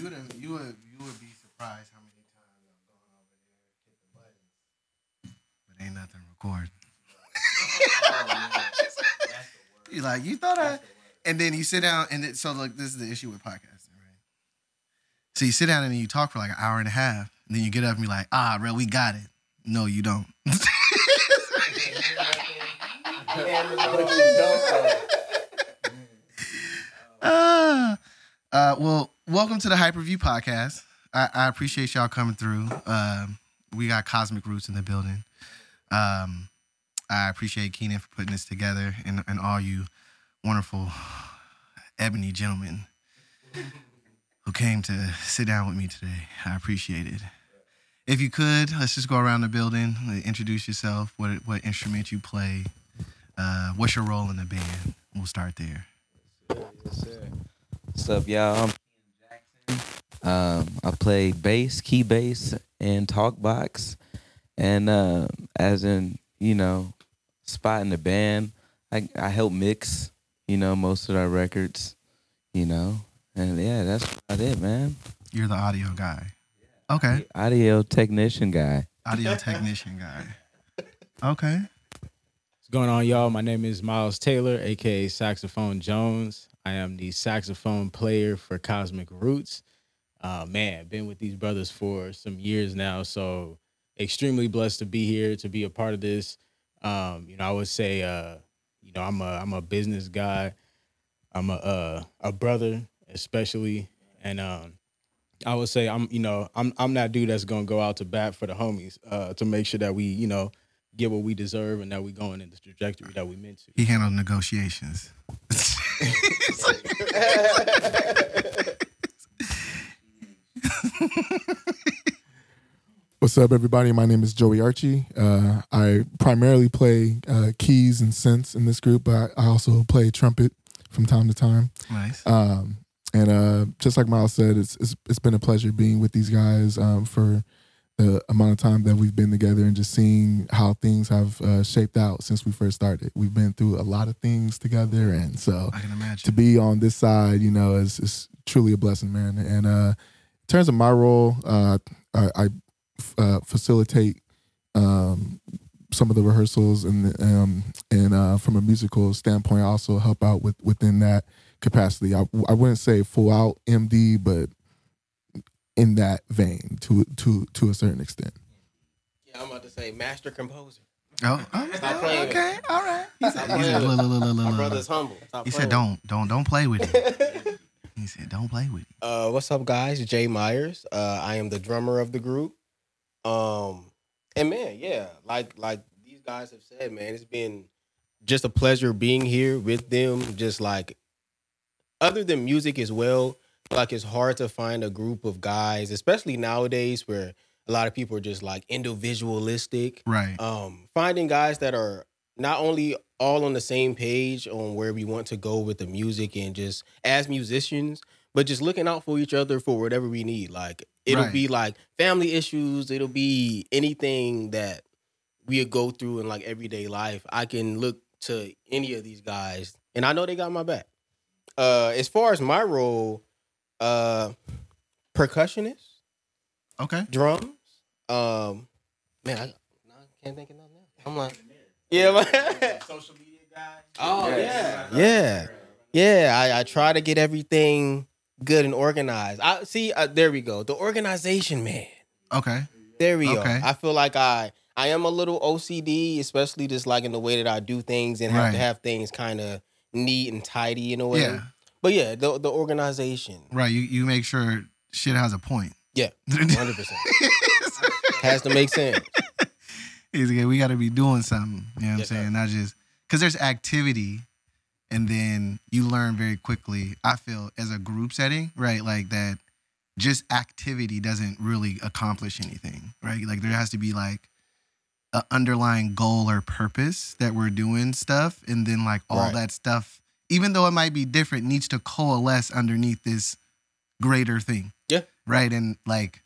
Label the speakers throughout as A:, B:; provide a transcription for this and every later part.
A: You would you would you would be surprised how many times I've gone over there, hit the buttons, but ain't nothing recorded. you like you thought I, and then you sit down and it, so look, this is the issue with podcasting, right? So you sit down and then you talk for like an hour and a half, and then you get up and be like, ah, bro, we got it. No, you don't. uh, uh, well, welcome to the Hyperview podcast. I, I appreciate y'all coming through. Um, we got Cosmic Roots in the building. Um, I appreciate Keenan for putting this together and, and all you wonderful ebony gentlemen who came to sit down with me today. I appreciate it. If you could, let's just go around the building, introduce yourself, what what instrument you play, uh, what's your role in the band. We'll start there.
B: What's up, y'all? I'm. Um, I play bass, key bass, and talk box. And uh, as in, you know, spot in the band, I, I help mix, you know, most of our records, you know. And yeah, that's about it, man.
A: You're the audio guy. Okay.
B: Audio technician guy.
A: Audio technician guy. Okay.
C: What's going on, y'all? My name is Miles Taylor, aka Saxophone Jones. I am the saxophone player for Cosmic Roots. Uh, man, been with these brothers for some years now, so extremely blessed to be here to be a part of this. Um, you know, I would say, uh, you know, I'm a I'm a business guy. I'm a uh, a brother, especially, and um, I would say I'm, you know, I'm I'm that dude that's gonna go out to bat for the homies uh, to make sure that we, you know, get what we deserve and that we going in the trajectory that we meant to.
A: He handled negotiations.
D: What's up, everybody? My name is Joey Archie. Uh, I primarily play uh, keys and synths in this group, but I also play trumpet from time to time.
A: nice.
D: Um, and uh, just like Miles said, it's, it's it's been a pleasure being with these guys um, for the amount of time that we've been together and just seeing how things have uh, shaped out since we first started. We've been through a lot of things together, and so
A: I can imagine.
D: to be on this side, you know, is, is truly a blessing, man. And uh, terms of my role, uh, I, I uh, facilitate um, some of the rehearsals, and um, and uh, from a musical standpoint, I also help out with within that capacity. I, I wouldn't say full out MD, but in that vein to to to a certain extent.
E: Yeah, I'm about to say master composer.
A: oh, oh,
E: Stop playing with
A: okay, all right. He
E: Stop
A: said, he
E: playing
A: said,
E: with
A: look, look, look, look,
E: My brother's humble. Stop
A: He said,
E: with
A: don't, don't, don't play with him. He said, don't play with him.
E: Uh, what's up, guys? Jay Myers. Uh, I am the drummer of the group. Um, and man, yeah, like like these guys have said, man, it's been just a pleasure being here with them. Just like other than music as well, like it's hard to find a group of guys, especially nowadays where a lot of people are just like individualistic.
A: Right.
E: um, finding guys that are not only all on the same page on where we want to go with the music and just as musicians, but just looking out for each other for whatever we need. Like it'll
A: Right.
E: be like family issues, it'll be anything that we go through in like everyday life. I can look to any of these guys and I know they got my back. Uh as far as my role, uh percussionist,
A: Okay.
E: drums. Um, man, I, no, I can't think of nothing. else. I'm like, yeah, man.
C: Social media guy.
E: oh yeah, yeah, yeah. I, I try to get everything good and organized. I see. Uh, there we go. The organization, man.
A: Okay.
E: There we
A: Okay.
E: go. I feel like I I am a little OCD, especially just like in the way that I do things and have
A: Right.
E: to have things kind of neat and tidy in a way.
A: Yeah.
E: But yeah, the the organization,
A: Right. You you make sure shit has a point.
E: yeah, hundred percent has to make sense.
A: He's like, we got to be doing something. You know what I'm
E: Yes, sir.
A: saying? Not just because there's activity, and then you learn very quickly. I feel as a group setting, right? Like that, just activity doesn't really accomplish anything, right? Like there has to be like an underlying goal or purpose that we're doing stuff, and then like all
E: Right.
A: that stuff, even though it might be different, needs to coalesce underneath this greater thing.
E: Yeah.
A: Right. And like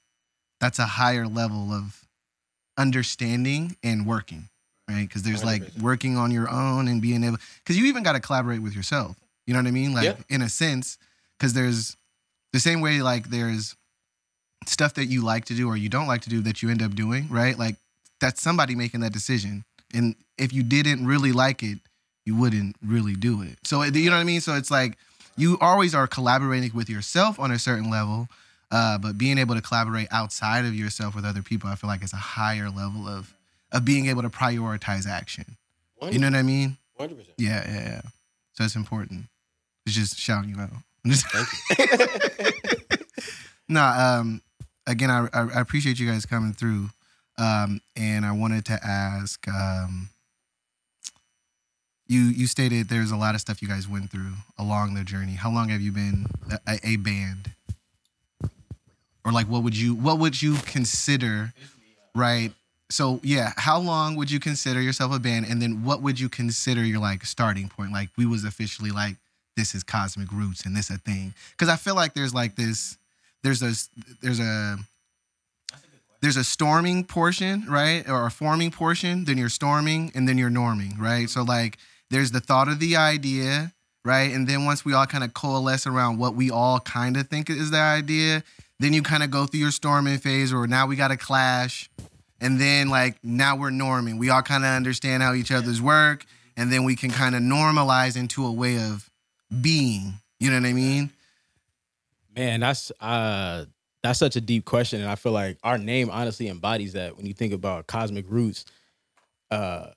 A: that's a higher level of understanding and working, right? Because there's like
E: 100%.
A: working on your own and being able, because you even got to collaborate with yourself. You know what I mean? Like
E: Yeah.
A: in a sense, because there's The same way like there's stuff that you like to do or you don't like to do that you end up doing, right? Like that's somebody making that decision. And if you didn't really like it, you wouldn't really do it. So you know what I mean? So it's like you always are collaborating with yourself on a certain level, uh, but being able to collaborate outside of yourself with other people, I feel like is a higher level of of being able to prioritize action. You know what I mean?
E: Hundred percent.
A: Yeah, yeah, yeah. So it's important. It's just shouting you out. I'm nah. Um. Again, I, I I appreciate you guys coming through. Um. And I wanted to ask. Um. You you stated there's a lot of stuff you guys went through along the journey. How long have you been a, a band? Or like, what would you what would you consider? Right. So yeah, how long would you consider yourself a band, and then what would you consider your like starting point? Like we was officially like this is Cosmic Roots and this a thing. Because I feel like there's like this there's a there's a there's a storming portion right? Or a forming portion then you're storming and then you're norming right? So like there's the thought of the idea right? And then once we all kind of coalesce around what we all kind of think is the idea then you kind of go through your storming phase or now we got a clash and then like now we're norming we all kind of understand how each other's work and then we can kind of normalize into a way of being you know what i mean
C: Man, that's uh that's such a deep question. And I feel like our name honestly embodies that when you think about cosmic roots. Uh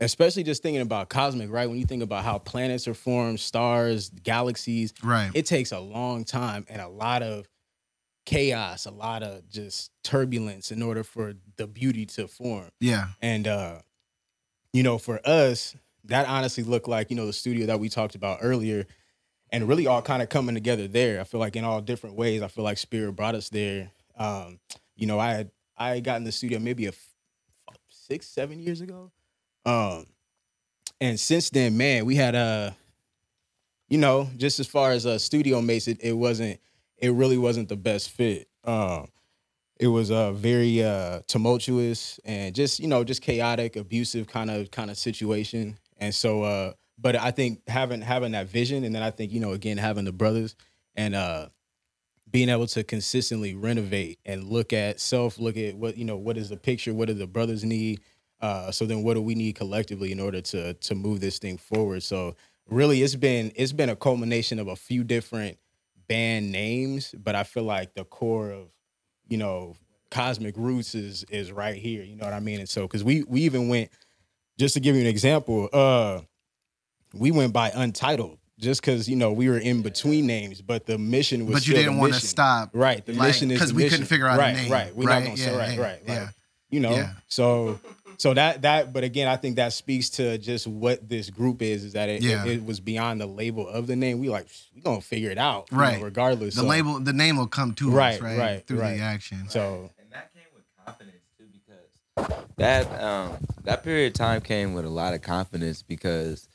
C: especially just thinking about cosmic, right? When you think about how planets are formed, stars, galaxies,
A: right
C: it takes a long time and a lot of chaos, a lot of just turbulence in order for the beauty to form.
A: yeah
C: And uh, you know, for us, that honestly looked like, you know, the studio that we talked about earlier and really all kind of coming together there. I feel like in all different ways. I feel like Spirit brought us there. Um, you know, I had I got in the studio maybe a f- six, seven years ago. Um, and since then, man, we had uh, you know, just as far as uh studio mates, it, it wasn't it really wasn't the best fit. Um, it was a uh, very uh tumultuous and just you know just chaotic abusive kind of kind of situation. And so uh but i think having having that vision and then i think you know again having the brothers and uh being able to consistently renovate and look at self look at what you know what is the picture what do the brothers need? Uh so then what do we need collectively in order to to move this thing forward? So really it's been it's been a culmination of a few different band names but i feel like the core of you know, cosmic roots is is right here. You know what I mean? And so because we we even went, just to give you an example, uh, we went by untitled just because you know we were in between names, but the mission was.
A: but you
C: still
A: didn't want to stop
C: right? The
A: like,
C: mission is
A: 'cause
C: the
A: we
C: mission.
A: couldn't figure out a name,
C: Right, we're
A: right?
C: not gonna say
A: Yeah,
C: right,
A: yeah,
C: right, like,
A: yeah.
C: You know,
A: Yeah.
C: so so that that but again i think that speaks to just what this group is is that it,
A: Yeah.
C: it, it was beyond the label of the name we like we gonna figure it out you know,
A: Right.
C: regardless
A: the
C: so,
A: label the name will come to
C: Right,
A: us right,
C: right,
A: through
C: right.
A: the action
C: so
B: And that came with confidence too, because that um that period of time came with a lot of confidence because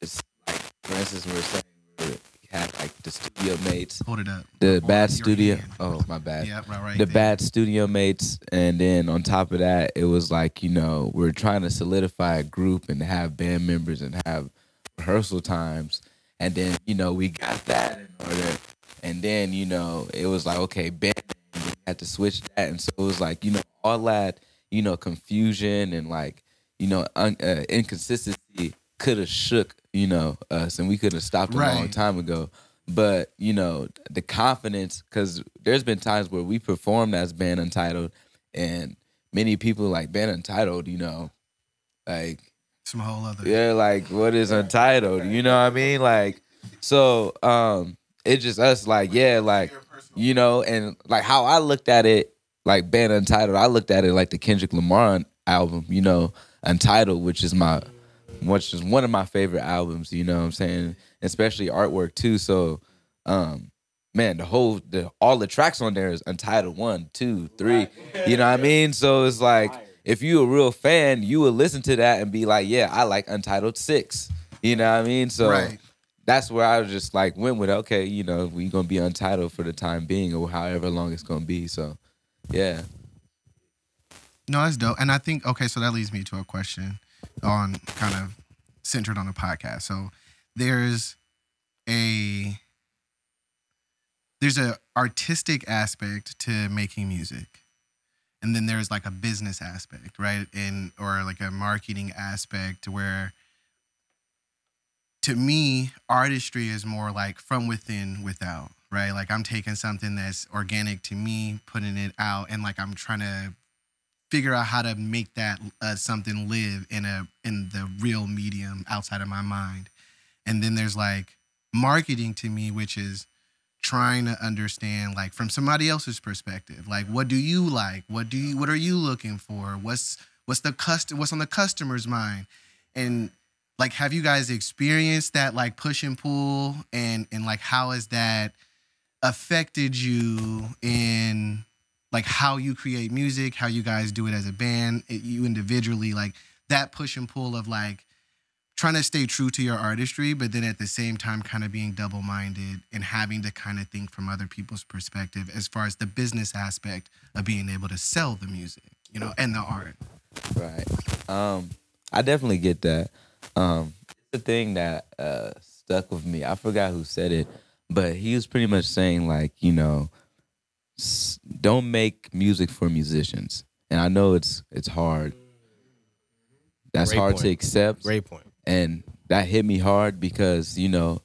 B: it's like, for instance, we were saying we had like the studio mates,
A: hold it up
B: the
A: On
B: bad studio.
A: hand.
B: Oh, my bad.
A: yeah right right
B: the
A: there.
B: bad studio mates, and then on top of that, it was like you know we're trying to solidify a group and have band members and have rehearsal times, and then you know we got that in order, and then you know it was like okay, band we had to switch that, and so it was like you know all that you know confusion and like you know un, uh, inconsistency could have shook you know us, and we could have stopped a long time ago. But you know the confidence because there's been times where we performed as band untitled and many people like band untitled you know like
A: some whole other
B: yeah like what is untitled? You know what i mean? Like so um it just us like yeah like you know and like how i looked at it like band untitled i looked at it like the kendrick lamar album you know untitled which is my which is one of my favorite albums you know what i'm saying? Especially artwork too so um man the whole the all the tracks on there is untitled one two three you know what i mean? So it's like if you a real fan you would listen to that and be like yeah i like untitled six you know what i mean? So
A: Right.
B: that's where i was just like went with okay you know we gonna be untitled for the time being or however long it's gonna be so yeah.
A: No, that's dope. And I think okay, so that leads me to a question on kind of centered on the podcast. So there's a there's a artistic aspect to making music. And then there's like a business aspect, right? And or like a marketing aspect where to me, artistry is more like from within without, right? Like I'm taking something that's organic to me, putting it out and like I'm trying to figure out how to make that uh, something live in a in the real medium outside of my mind. And then there's like marketing to me which is trying to understand like from somebody else's perspective. Like what do you like? What do you what are you looking for? What's what's the custom what's on the customer's mind? And like have you guys experienced that like push and pull? And and like how has that affected you in like how you create music how you guys do it as a band it, you individually like that push and pull of like trying to stay true to your artistry, but then at the same time, kind of being double minded and having to kind of think from other people's perspective as far as the business aspect of being able to sell the music, you know, and the art.
B: Right. Um, I definitely get that. Um, the thing that uh, stuck with me, I forgot who said it, but he was pretty much saying like, you know, don't make music for musicians. And I know it's it's hard. That's
E: Great
B: hard to accept.
E: Great point.
B: and that hit me hard because you know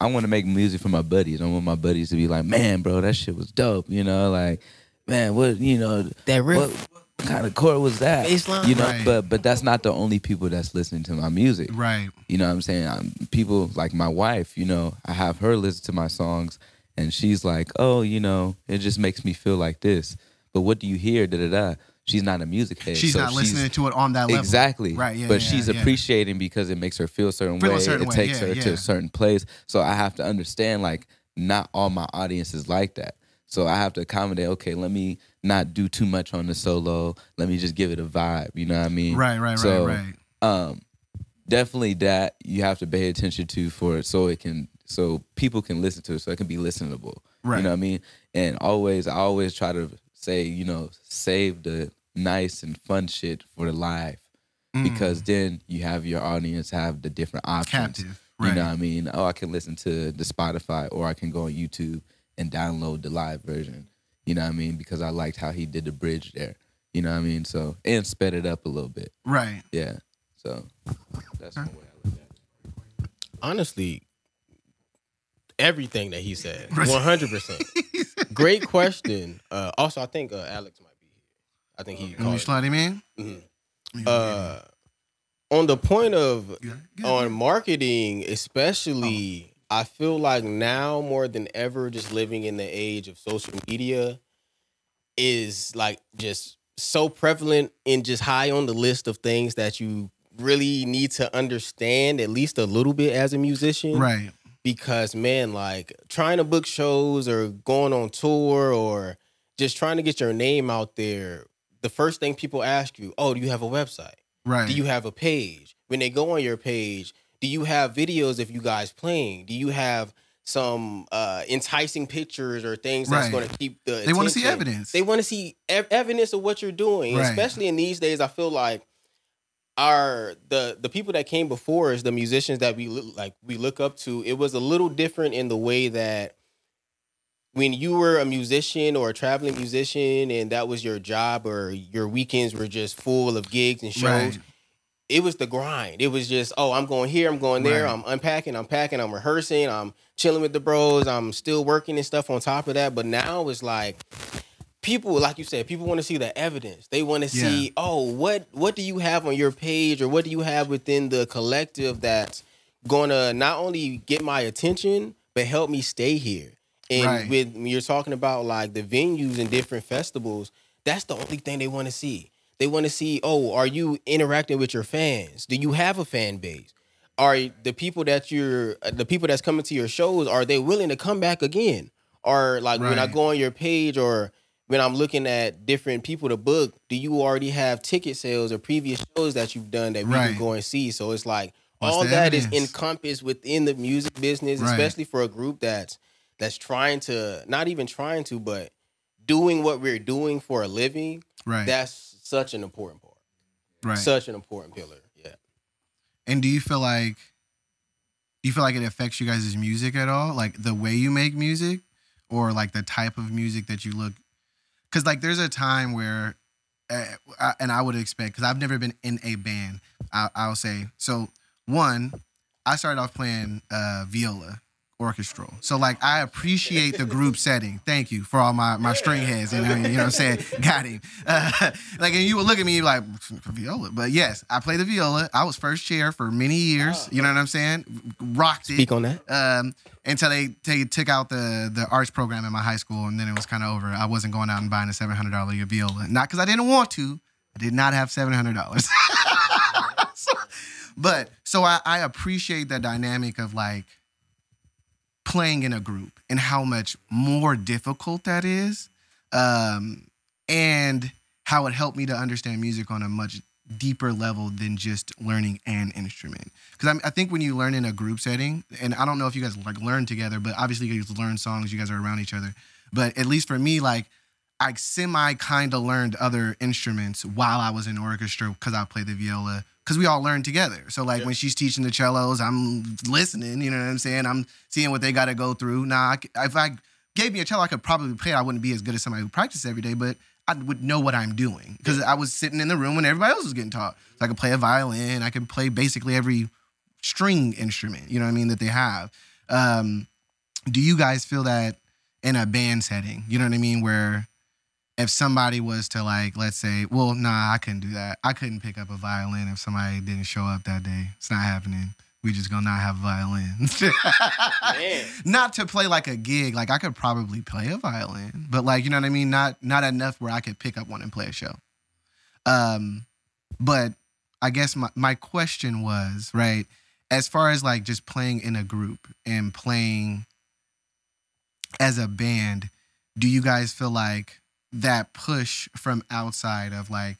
B: I want to make music for my buddies. I want my buddies to be like, "Man, bro, that shit was dope." You know, like, "Man, what you know
E: That
B: what, what kind of chord was that?"
E: Bassline?
B: You know,
A: Right.
B: but but that's not the only people that's listening to my music.
A: Right.
B: You know what I'm saying? Um people like my wife, you know, I have her listen to my songs and she's like, oh, you know, it just makes me feel like this. But what do you hear? Da da da. She's not a music head.
A: She's
B: so
A: not listening to it on that level.
B: Exactly.
A: Right, yeah,
B: But
A: yeah,
B: she's
A: yeah.
B: appreciating because it makes her feel a certain
A: Feel a
B: way.
A: certain
B: it
A: way,
B: takes
A: yeah,
B: her to a certain place. So I have to understand like not all my audience is like that. So I have to accommodate, okay, let me not do too much on the solo. Let me just give it a vibe. You know what I mean?
A: Right, right,
B: So,
A: right, right.
B: um definitely that you have to pay attention to for it so it can so people can listen to it so it can be listenable
A: Right.
B: you know what i mean and always i always try to say you know save the nice and fun shit for the live mm. because then you have your audience have the different options
A: Captive. Right.
B: you know what i mean oh i can listen to the spotify or i can go on youtube and download the live version you know what i mean because i liked how he did the bridge there you know what i mean so and sped it up a little bit
A: Right.
B: yeah. So that's the way I look at it.
E: honestly, everything that he said, one hundred percent. Great question. Uh, also, I think uh, Alex might be here. I think he
A: You
E: called.
A: slide him in?
E: Mhm. Uh, on the point of
A: Yeah, yeah.
E: on marketing, especially, I feel like now more than ever, just living in the age of social media is like just so prevalent and just high on the list of things that you really need to understand at least a little bit as a musician
A: right.
E: Because man like trying to book shows or going on tour or just trying to get your name out there the first thing people ask you oh do you have a website
A: Right.
E: do you have a page when they go on your page do you have videos of you guys playing do you have some uh enticing pictures or things that's going to keep the
A: they want to see evidence.
E: they want to see ev- evidence of what you're doing
A: Right.
E: especially in these days i feel like our the the people that came before us the musicians that we like we look up to it was a little different in the way that when you were a musician or a traveling musician and that was your job or your weekends were just full of gigs and shows
A: Right.
E: it was the grind. It was just, oh, I'm going here, I'm going there,
A: Right.
E: I'm unpacking, I'm packing, I'm rehearsing, I'm chilling with the bros, I'm still working and stuff on top of that. But now it's like people, like you said, people want to see the evidence. They want to see, oh, what what do you have on your page or what do you have within the collective that's gonna not only get my attention, but help me stay here. And
A: Right.
E: with when you're talking about like the venues and different festivals, that's the only thing they want to see. They want to see, oh, are you interacting with your fans? Do you have a fan base? Are the people that you're uh, the people that's coming to your shows, are they willing to come back again? Or like when I go on your page or when I'm looking at different people to book, do you already have ticket sales or previous shows that you've done that we
A: Right.
E: can go and see? So it's like
A: What's
E: all that is
A: evidence?
E: encompassed within the music business,
A: Right.
E: especially for a group that's that's trying to not even trying to, but doing what we're doing for a living.
A: right.
E: That's such an important part.
A: right.
E: Such an important pillar. Yeah.
A: And do you feel like do you feel like it affects you guys' music at all? Like the way you make music? or like the type of music that you look because like there's a time where uh, and i would expect because i've never been in a band I, i'll say so one i started off playing uh, viola orchestral. So like i appreciate the group setting. Thank you for all my my string heads you know, you know what i'm saying? Got him. Uh, like and you would look at me like viola? But yes i play the viola. I was first chair for many years you know what i'm saying? Rocked it.
E: Speak on that.
A: um, until they, they took out the the arts program in my high school, and then it was kind of over. I wasn't going out and buying a seven hundred dollar viola, not because I didn't want to. I did not have seven hundred dollars. but so I, I appreciate the dynamic of like playing in a group and how much more difficult that is, um, and how it helped me to understand music on a much deeper level than just learning an instrument. Because I, I think when you learn in a group setting, and I don't know if you guys like learn together, but obviously you guys learn songs, you guys are around each other. But at least for me, like I semi kind of learned other instruments while I was in orchestra because I played the viola. Because we all learn together. So like when she's teaching the cellos, I'm listening. You know what I'm saying? I'm seeing what they got to go through. Now, I if I gave me a cello, I could probably play. I wouldn't be as good as somebody who practices every day, but I would know what I'm doing because I was sitting in the room when everybody else was getting taught. So I could play a violin. I could play basically every string instrument. You know what I mean that they have. Um, do you guys feel that in a band setting? You know what I mean where if somebody was to like, let's say, well, nah, I couldn't do that. I couldn't pick up a violin if somebody didn't show up that day. It's not happening. We just gonna not have violins. Not to play like a gig. Like I could probably play a violin, but like you know what I mean. Not not enough where I could pick up one and play a show. Um, but I guess my my question was right as far as like just playing in a group and playing as a band. Do you guys feel like that push from outside of like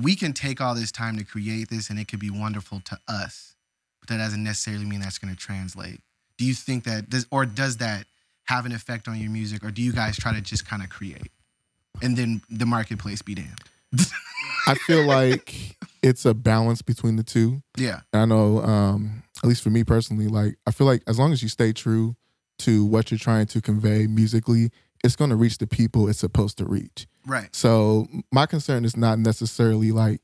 A: we can take all this time to create this and it could be wonderful to us, but that doesn't necessarily mean that's going to translate. Do you think that does or does that have an effect on your music or do you guys try to just kind of create and then the marketplace be damned?
D: I feel like it's a balance between the two.
A: yeah.
D: I know, um, at least for me personally, like I feel like as long as you stay true to what you're trying to convey musically, it's going to reach the people it's supposed to reach.
A: right
D: So my concern is not necessarily like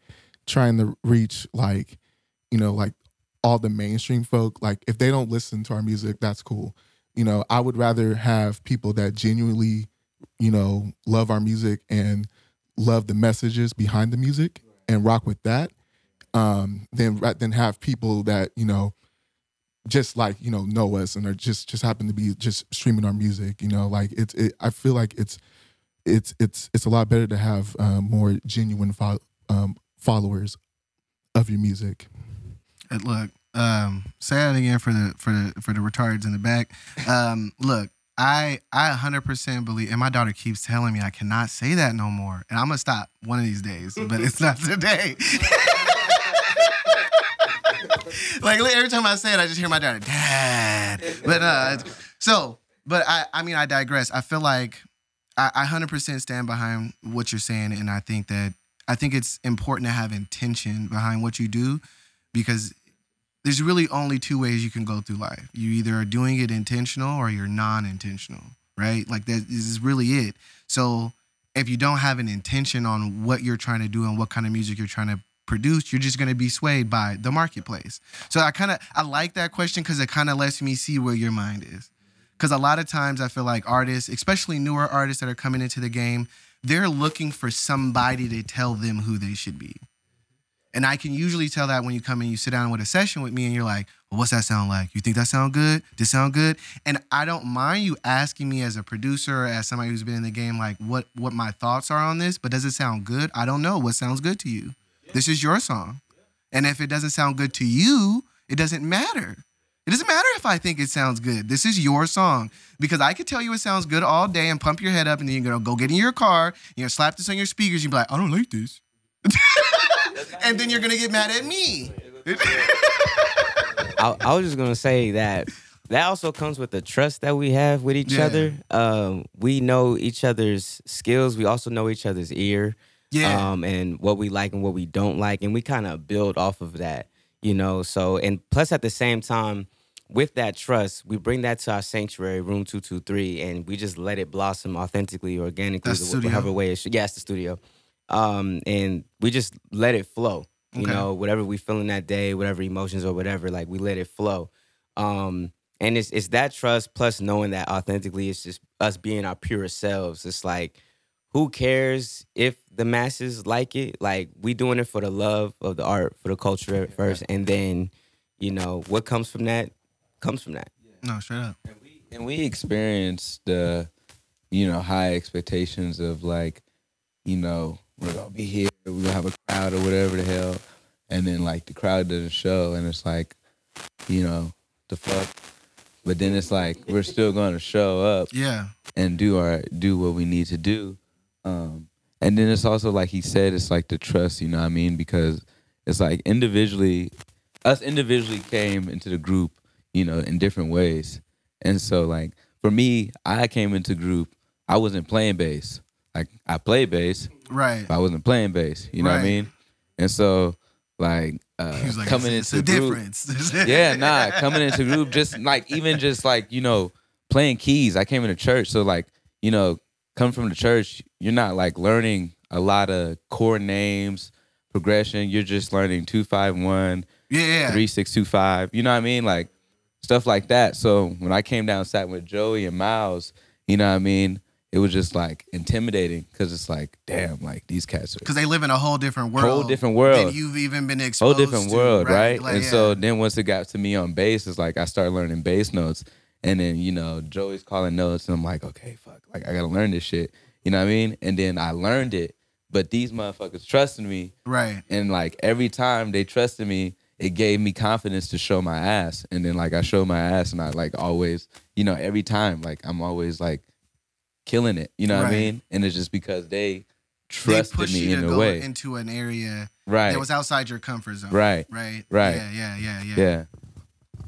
D: trying to reach like, you know, like all the mainstream folk. Like if they don't listen to our music, that's cool. You know, I would rather have people that genuinely, you know, love our music and love the messages behind the music and rock with that. Um, than than have people that, you know, just like, you know, know us and are just just happen to be just streaming our music. You know, like it's it, I feel like it's it's it's it's a lot better to have um, more genuine fo- um, followers of your music.
A: Uh, look um say that again for the for the for the retards in the back um look I I 100% believe, and my daughter keeps telling me I cannot say that no more, and I'm gonna stop one of these days, but it's not today. like every time I say it, I just hear my daughter, Dad. But uh, so, but I I mean I digress. I feel like I, I 100% stand behind what you're saying, and I think that I think it's important to have intention behind what you do, because there's really only two ways you can go through life. You either are doing it intentional or you're non-intentional, right? Like that is really it. So if you don't have an intention on what you're trying to do and what kind of music you're trying to produce, you're just going to be swayed by the marketplace. So I kind of I like that question because it kind of lets me see where your mind is. Because a lot of times I feel like artists, especially newer artists that are coming into the game, they're looking for somebody to tell them who they should be. And I can usually tell that when you come and you sit down with a session with me and you're like, well, what's that sound like? You think that sound good? This sound good? And I don't mind you asking me as a producer or as somebody who's been in the game, like what what my thoughts are on this, but does it sound good? I don't know. What sounds good to you? This is your song. And if it doesn't sound good to you, it doesn't matter. It doesn't matter if I think it sounds good. This is your song. Because I could tell you it sounds good all day and pump your head up, and then you're gonna go get in your car, you're gonna slap this on your speakers, you'll be like, I don't like this. and then you're gonna get mad at me.
F: I, I was just gonna say that that also comes with the trust that we have with each
A: Yeah.
F: other. Um, we know each other's skills. We also know each other's ear.
A: Yeah.
F: Um, and what we like and what we don't like, and we kind of build off of that, you know. So, and plus at the same time, with that trust, we bring that to our sanctuary, room two two three, and we just let it blossom authentically, organically, whatever way it should. Yeah, it's the studio. Um, and we just let it flow. You
A: Okay.
F: know, whatever we feeling that day, whatever emotions or whatever, like we let it flow. Um, and it's it's that trust plus knowing that authentically, it's just us being our purest selves. It's like, who cares if the masses like it? Like we doing it for the love of the art, for the culture at first, and then, you know, what comes from that comes from that.
A: No, straight up.
B: And we and we experienced the, you know, high expectations of like, you know, we're gonna be here, we're gonna have a crowd or whatever the hell, and then like the crowd doesn't show, and it's like, you know, the fuck. But then it's like we're still gonna show up
A: Yeah.
B: and do our do what we need to do. Um, and then it's also like he said, it's like the trust, you know what I mean? Because it's like individually, us individually came into the group, you know, in different ways. And so like for me, I came into group, I wasn't playing bass. Like I played bass,
A: Right.
B: but I wasn't playing bass. You know what I mean? And so like uh
A: like,
B: coming
A: it's,
B: into
A: it's a
B: group,
A: difference.
B: yeah, nah, coming into group, just like even just like you know playing keys. I came into church, so like you know, coming from the church, you're not like learning a lot of chord names, progression. You're just learning two five one,
A: yeah,
B: three six two five. You know what I mean? Like stuff like that. So when I came down, sat with Joey and Miles, you know what I mean? It was just like intimidating because it's like, damn, like these cats are
A: Because they live in a whole different world.
B: Whole different world.
A: Than you've even been exposed whole
B: different
A: to,
B: world, right?
A: Like,
B: and
A: yeah.
B: so then once it got to me on bass, it's like I started learning bass notes, and then you know Joey's calling notes, and I'm like, okay, fuck, like I gotta learn this shit, you know what I mean? And then I learned it, but these motherfuckers trusted me,
A: right.
B: and like every time they trusted me, it gave me confidence to show my ass, and then like I show my ass, and I like always, you know, every time like I'm always like killing it, you know what I mean? And it's just because they
A: They
B: trusted
A: push
B: me
A: you
B: in
A: to
B: a
A: go
B: way,
A: into an area
B: right?
A: that was outside your comfort zone.
B: Right.
A: Right.
B: Right.
A: Yeah, yeah, yeah, yeah.
B: yeah.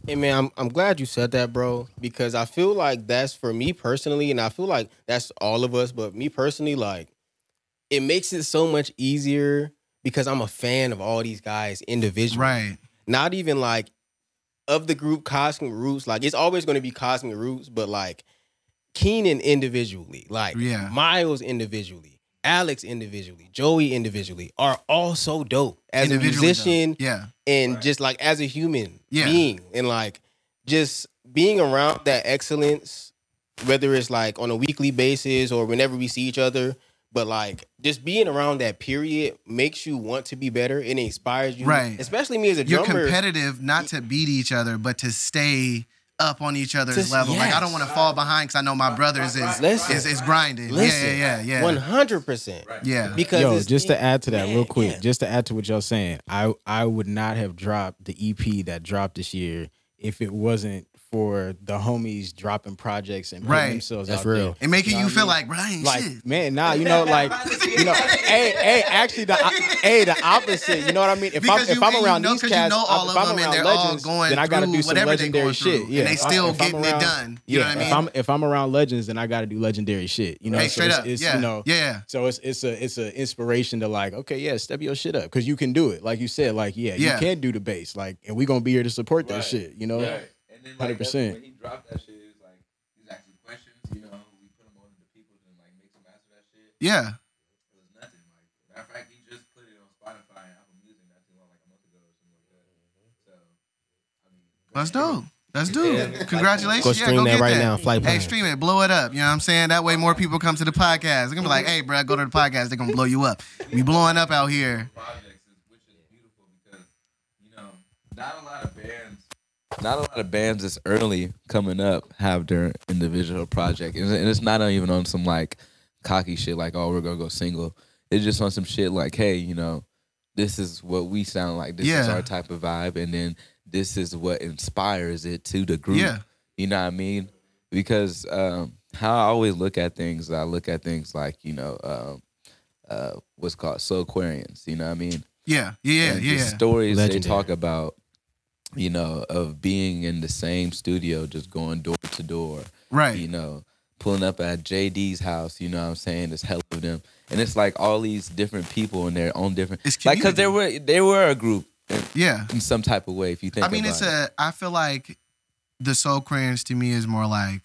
E: Hey man, I'm I'm glad you said that, bro, because I feel like that's for me personally, and I feel like that's all of us, but me personally, like it makes it so much easier because I'm a fan of all these guys individually.
A: Right.
E: Not even like of the group Cosmic Roots, like it's always going to be Cosmic Roots, but like Keenan individually, like
A: Yeah.
E: Miles individually, Alex individually, Joey individually are all so dope as a musician
A: Yeah.
E: And just like as a human
A: Yeah.
E: being and like just being around that excellence whether it's like on a weekly basis or whenever we see each other but like just being around that period makes you want to be better and it inspires you
A: Right.
E: especially me as a
A: You're
E: drummer
A: competitive not to beat each other, but to stay up on each other's
E: Just-
A: level. Like I don't want to fall behind because I know my brothers is
E: Listen.
A: is, is grinding.
E: listen
A: yeah, yeah, yeah,
E: hundred percent
A: Yeah.
E: because
C: Yo, just to add to that
E: man,
C: real quick,
E: yeah.
C: just to add to what y'all saying, I I would not have dropped the EP that dropped this year if it wasn't for the homies dropping projects and putting
A: Right.
C: themselves
E: That's
C: out
E: real.
C: there.
A: And making
C: know
A: you feel
C: mean?
A: like, bro, I
C: like
A: shit.
C: man, nah, you know, like you know, hey, hey, actually, the hey, the opposite. You know what I mean? If
A: Because
C: I'm if
A: you-
C: I'm
A: and you
C: around
A: know-
C: these
A: 'cause you
C: cats,
A: know all
C: if
A: of
C: I'm
A: them and
C: around
A: they're all
C: legends,
A: going
C: then I gotta
A: through
C: do some
A: whatever they're
C: legendary
A: going
C: shit.
A: through,
C: Yeah,
A: and they
C: If
A: still
C: if I'm
A: getting it done. You know
C: yeah,
A: what I
C: if
A: mean?
C: I'm if I'm around legends, then I got to do legendary shit. You know,
A: hey,
C: so
A: straight
C: it's,
A: up.
C: it's
A: yeah.
C: you know,
A: yeah.
C: so it's it's a it's an inspiration to like, okay, yeah, step your shit up because you can do it. Like you said, like yeah,
A: Yeah.
C: you can do the bass, like, and we gonna be here to support that shit. You know,
B: Right. And then like,
C: 100%.
B: when he dropped that shit, it was like he's asking questions, you know, we put him on to the people and like make some master that shit.
A: Yeah.
B: It was nothing. Like matter of fact, he just put it on Spotify and Apple Music not too long, like a month ago or something like that. So I mean
A: That's dope. That's
B: Yeah.
A: dope. Congratulations.
E: Go
A: yeah,
E: stream
A: go
E: that
A: get
E: right
A: that.
E: now, Flight
A: Hey, stream it, blow it up. You know what I'm saying? That way more people come to the podcast. They're gonna be like, hey, bro, go to the podcast. They're gonna blow you up. We blowing up out here.
B: projects which is beautiful because you know not a lot of bands not a lot of bands that's early coming up have their individual project. And and it's not even on some like cocky shit like oh we're gonna go single. It's just on some shit like hey you know this is what we sound like. This is our type of vibe and then this is what inspires it to the group.
A: Yeah.
B: you know what i mean? Because um how i always look at things i look at things like you know um uh what's called Soulquarians you know what i mean?
A: Yeah, yeah,
B: and
A: yeah,
B: the
A: yeah.
B: stories
E: Legendary.
B: they talk about, you know, of being in the same studio, just going door to door,
A: Right.
B: you know, pulling up at JD's house, you know what I'm saying? There's hell of them. And it's like all these different people in their own different
A: It's
B: like cuz
A: community.
B: they were they were a group in,
A: Yeah.
B: in some type of way if you think
A: I mean,
B: about
A: it's
B: it.
A: a. I feel like the Soulquarians to me is more like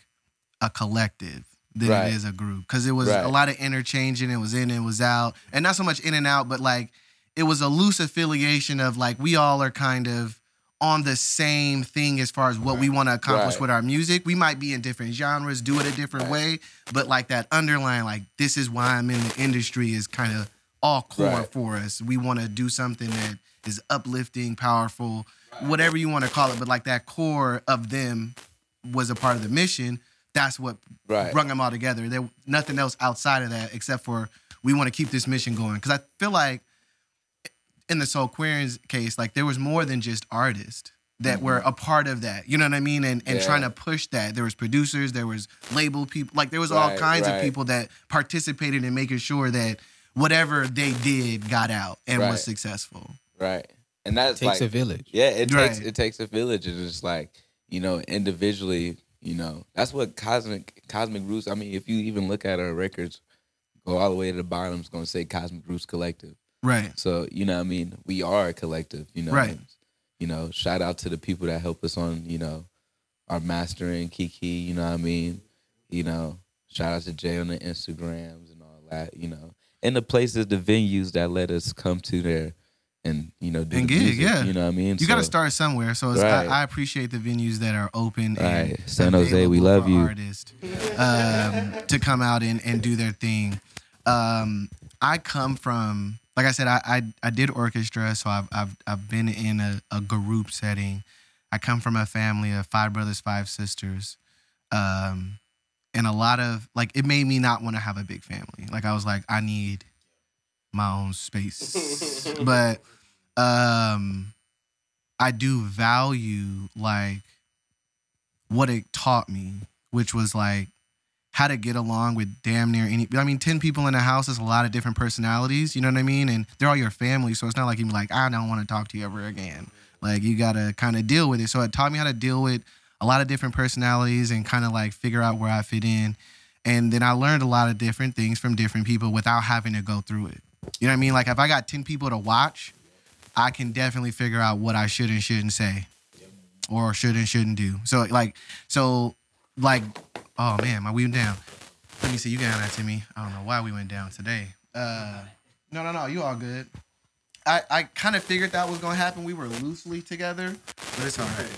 A: a collective than
B: Right.
A: it is a group because it was
B: Right.
A: a lot of interchanging. It was in, it was out, and not so much in and out, but like it was a loose affiliation of like we all are kind of on the same thing as far as what we want to accomplish
B: Right.
A: with our music. We might be in different genres, do it a different way, but like that underlying, like this is why I'm in the industry is kind of all core
B: Right.
A: for us. We want to do something that is uplifting, powerful, whatever you want to call it, but like that core of them was a part of the mission. That's what
B: Right.
A: brung them all together. There nothing else outside of that except for we want to keep this mission going. Because I feel like in the Soulquarians' case, like there was more than just artists that were a part of that. You know what I mean? And and
B: Mm-hmm. Yeah.
A: trying to push that. There was producers, there was label people, like there was all kinds of people that participated in making sure that whatever they did got out and
B: Right.
A: was successful.
B: Right. And that's
E: takes
B: like
E: a village.
B: Yeah, it takes it takes a village. It's just like you know, individually, you know, that's what cosmic cosmic roots. I mean, if you even look at our records, go all the way to the bottom, it's gonna say Cosmic Roots Collective.
A: Right.
B: So you know, what I mean, we are a collective. You know,
A: Right.
B: and, you know, shout out to the people that help us on, you know, our mastering, Kiki. You know, what I mean, you know, shout out to Jay on the Instagrams and all that. You know, and the places, the venues that let us come to there. And you know, do
A: And
B: the
A: gig,
B: music,
A: yeah.
B: you know what I mean.
A: You got to start somewhere. So it's,
B: Right.
A: I, I appreciate the venues that are open and
B: Right. San Jose, we love you.
A: Artists um, to come out and, and do their thing. Um, I come from, like I said, I I, I did orchestra, so I've I've, I've been in a, a group setting. I come from a family of five brothers, five sisters, um, and a lot of like it made me not want to have a big family. Like I was like, I need my own space, but um I do value like what it taught me, which was like how to get along with damn near any. I mean, ten people in a house is a lot of different personalities. You know what I mean? And they're all your family, so it's not like you be like, I don't want to talk to you ever again. Like you gotta kind of deal with it. So it taught me how to deal with a lot of different personalities and kind of like figure out where I fit in. And then I learned a lot of different things from different people without having to go through it. You know what I mean? Like if I got ten people to watch, I can definitely figure out what I should and shouldn't say, or should and shouldn't do. So like, so like, oh man, my we went down. Let me see. You got that to me. I don't know why we went down today. Uh, no, no, no. You all good. I I kind of figured that was gonna happen. We were loosely together, but it's all right.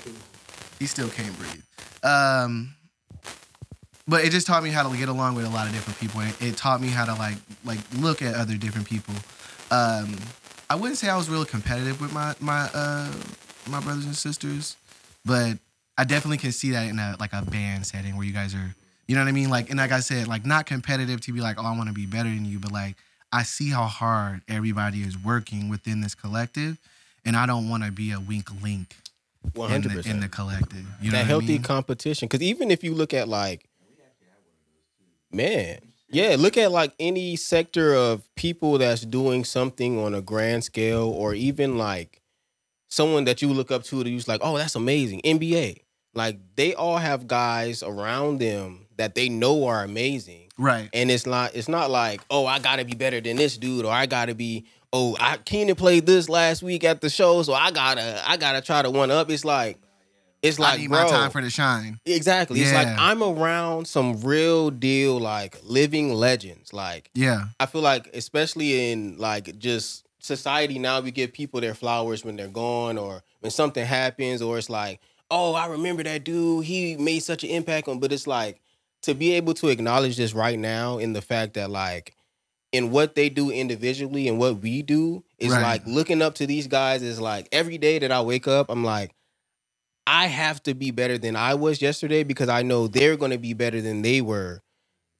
A: He still can't breathe. Um, but it just taught me how to get along with a lot of different people. And it taught me how to like like look at other different people. Um, I wouldn't say I was really competitive with my my uh my brothers and sisters, but I definitely can see that in a like a band setting where you guys are, you know what I mean? Like and like I said, like not competitive to be like, oh, I want to be better than you, but like I see how hard everybody is working within this collective, and I don't want to be a weak link in
E: hundred
A: the, in the collective. You know
E: That
A: what
E: healthy
A: I mean?
E: competition, because even if you look at like, man, yeah, look at like any sector of people that's doing something on a grand scale, or even like someone that you look up to that you're like, oh, that's amazing. NBA, like they all have guys around them that they know are amazing.
A: right.
E: And it's not it's not like, oh, I gotta be better than this dude, or I gotta be, oh, I Keenan played this last week at the show, so I gotta I gotta try to one up. It's like it's
A: I
E: like
A: need
E: bro,
A: my time for the shine.
E: exactly. It's like I'm around some real deal like living legends. Like
A: Yeah.
E: I feel like especially in like just society now we give people their flowers when they're gone or when something happens or it's like, oh, I remember that dude, he made such an impact on but it's like to be able to acknowledge this right now in the fact that like in what they do individually and what we do is
A: Right.
E: like looking up to these guys is like every day that I wake up, I'm like, I have to be better than I was yesterday because I know they're gonna be better than they were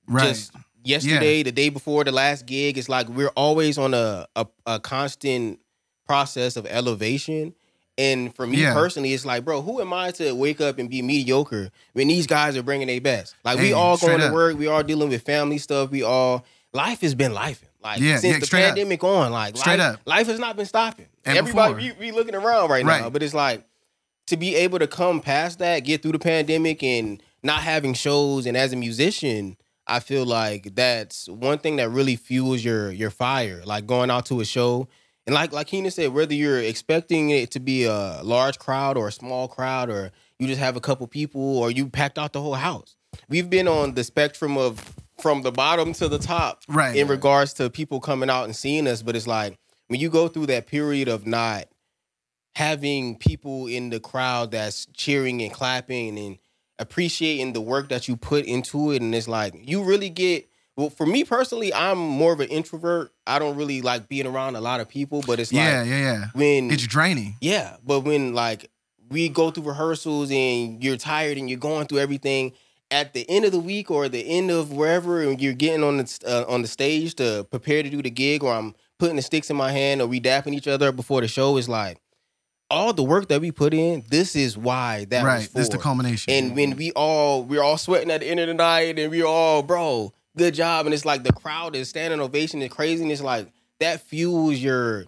A: Right.
E: just yesterday, the day before the last gig. It's like we're always on a a, a constant process of elevation. And for me
A: Yeah.
E: personally, it's like, bro, who am I to wake up and be mediocre when these guys are bringing their best? Like we all going to
A: up.
E: work, we all dealing with family stuff, we all life has been life. Like
A: Yeah,
E: since
A: yeah,
E: the
A: straight up.
E: pandemic on, like
A: Straight
E: life,
A: up.
E: life has not been stopping.
A: And
E: Everybody we looking around right, now, but it's like to be able to come past that, get through the pandemic, and not having shows, and as a musician, I feel like that's one thing that really fuels your your fire. Like going out to a show And like like Keenan said, whether you're expecting it to be a large crowd or a small crowd, or you just have a couple people, or you packed out the whole house. We've been on the spectrum of from the bottom to the top,
A: Right.
E: in regards to people coming out and seeing us. But it's like when you go through that period of not having people in the crowd that's cheering and clapping and appreciating the work that you put into it, and it's like you really get. Well, for me personally, I'm more of an introvert. I don't really like being around a lot of people, but it's
A: yeah,
E: like
A: yeah, yeah.
E: when
A: It's draining.
E: yeah, but when like we go through rehearsals and you're tired and you're going through everything at the end of the week or the end of wherever and you're getting on the uh, on the stage to prepare to do the gig or I'm putting the sticks in my hand or we dapping each other before the show is like all the work that we put in. This is why that
A: right. This is the culmination.
E: And when we all we're all sweating at the end of the night and we're all, bro, good job. And it's like the crowd is standing ovation and crazy. And it's like that fuels your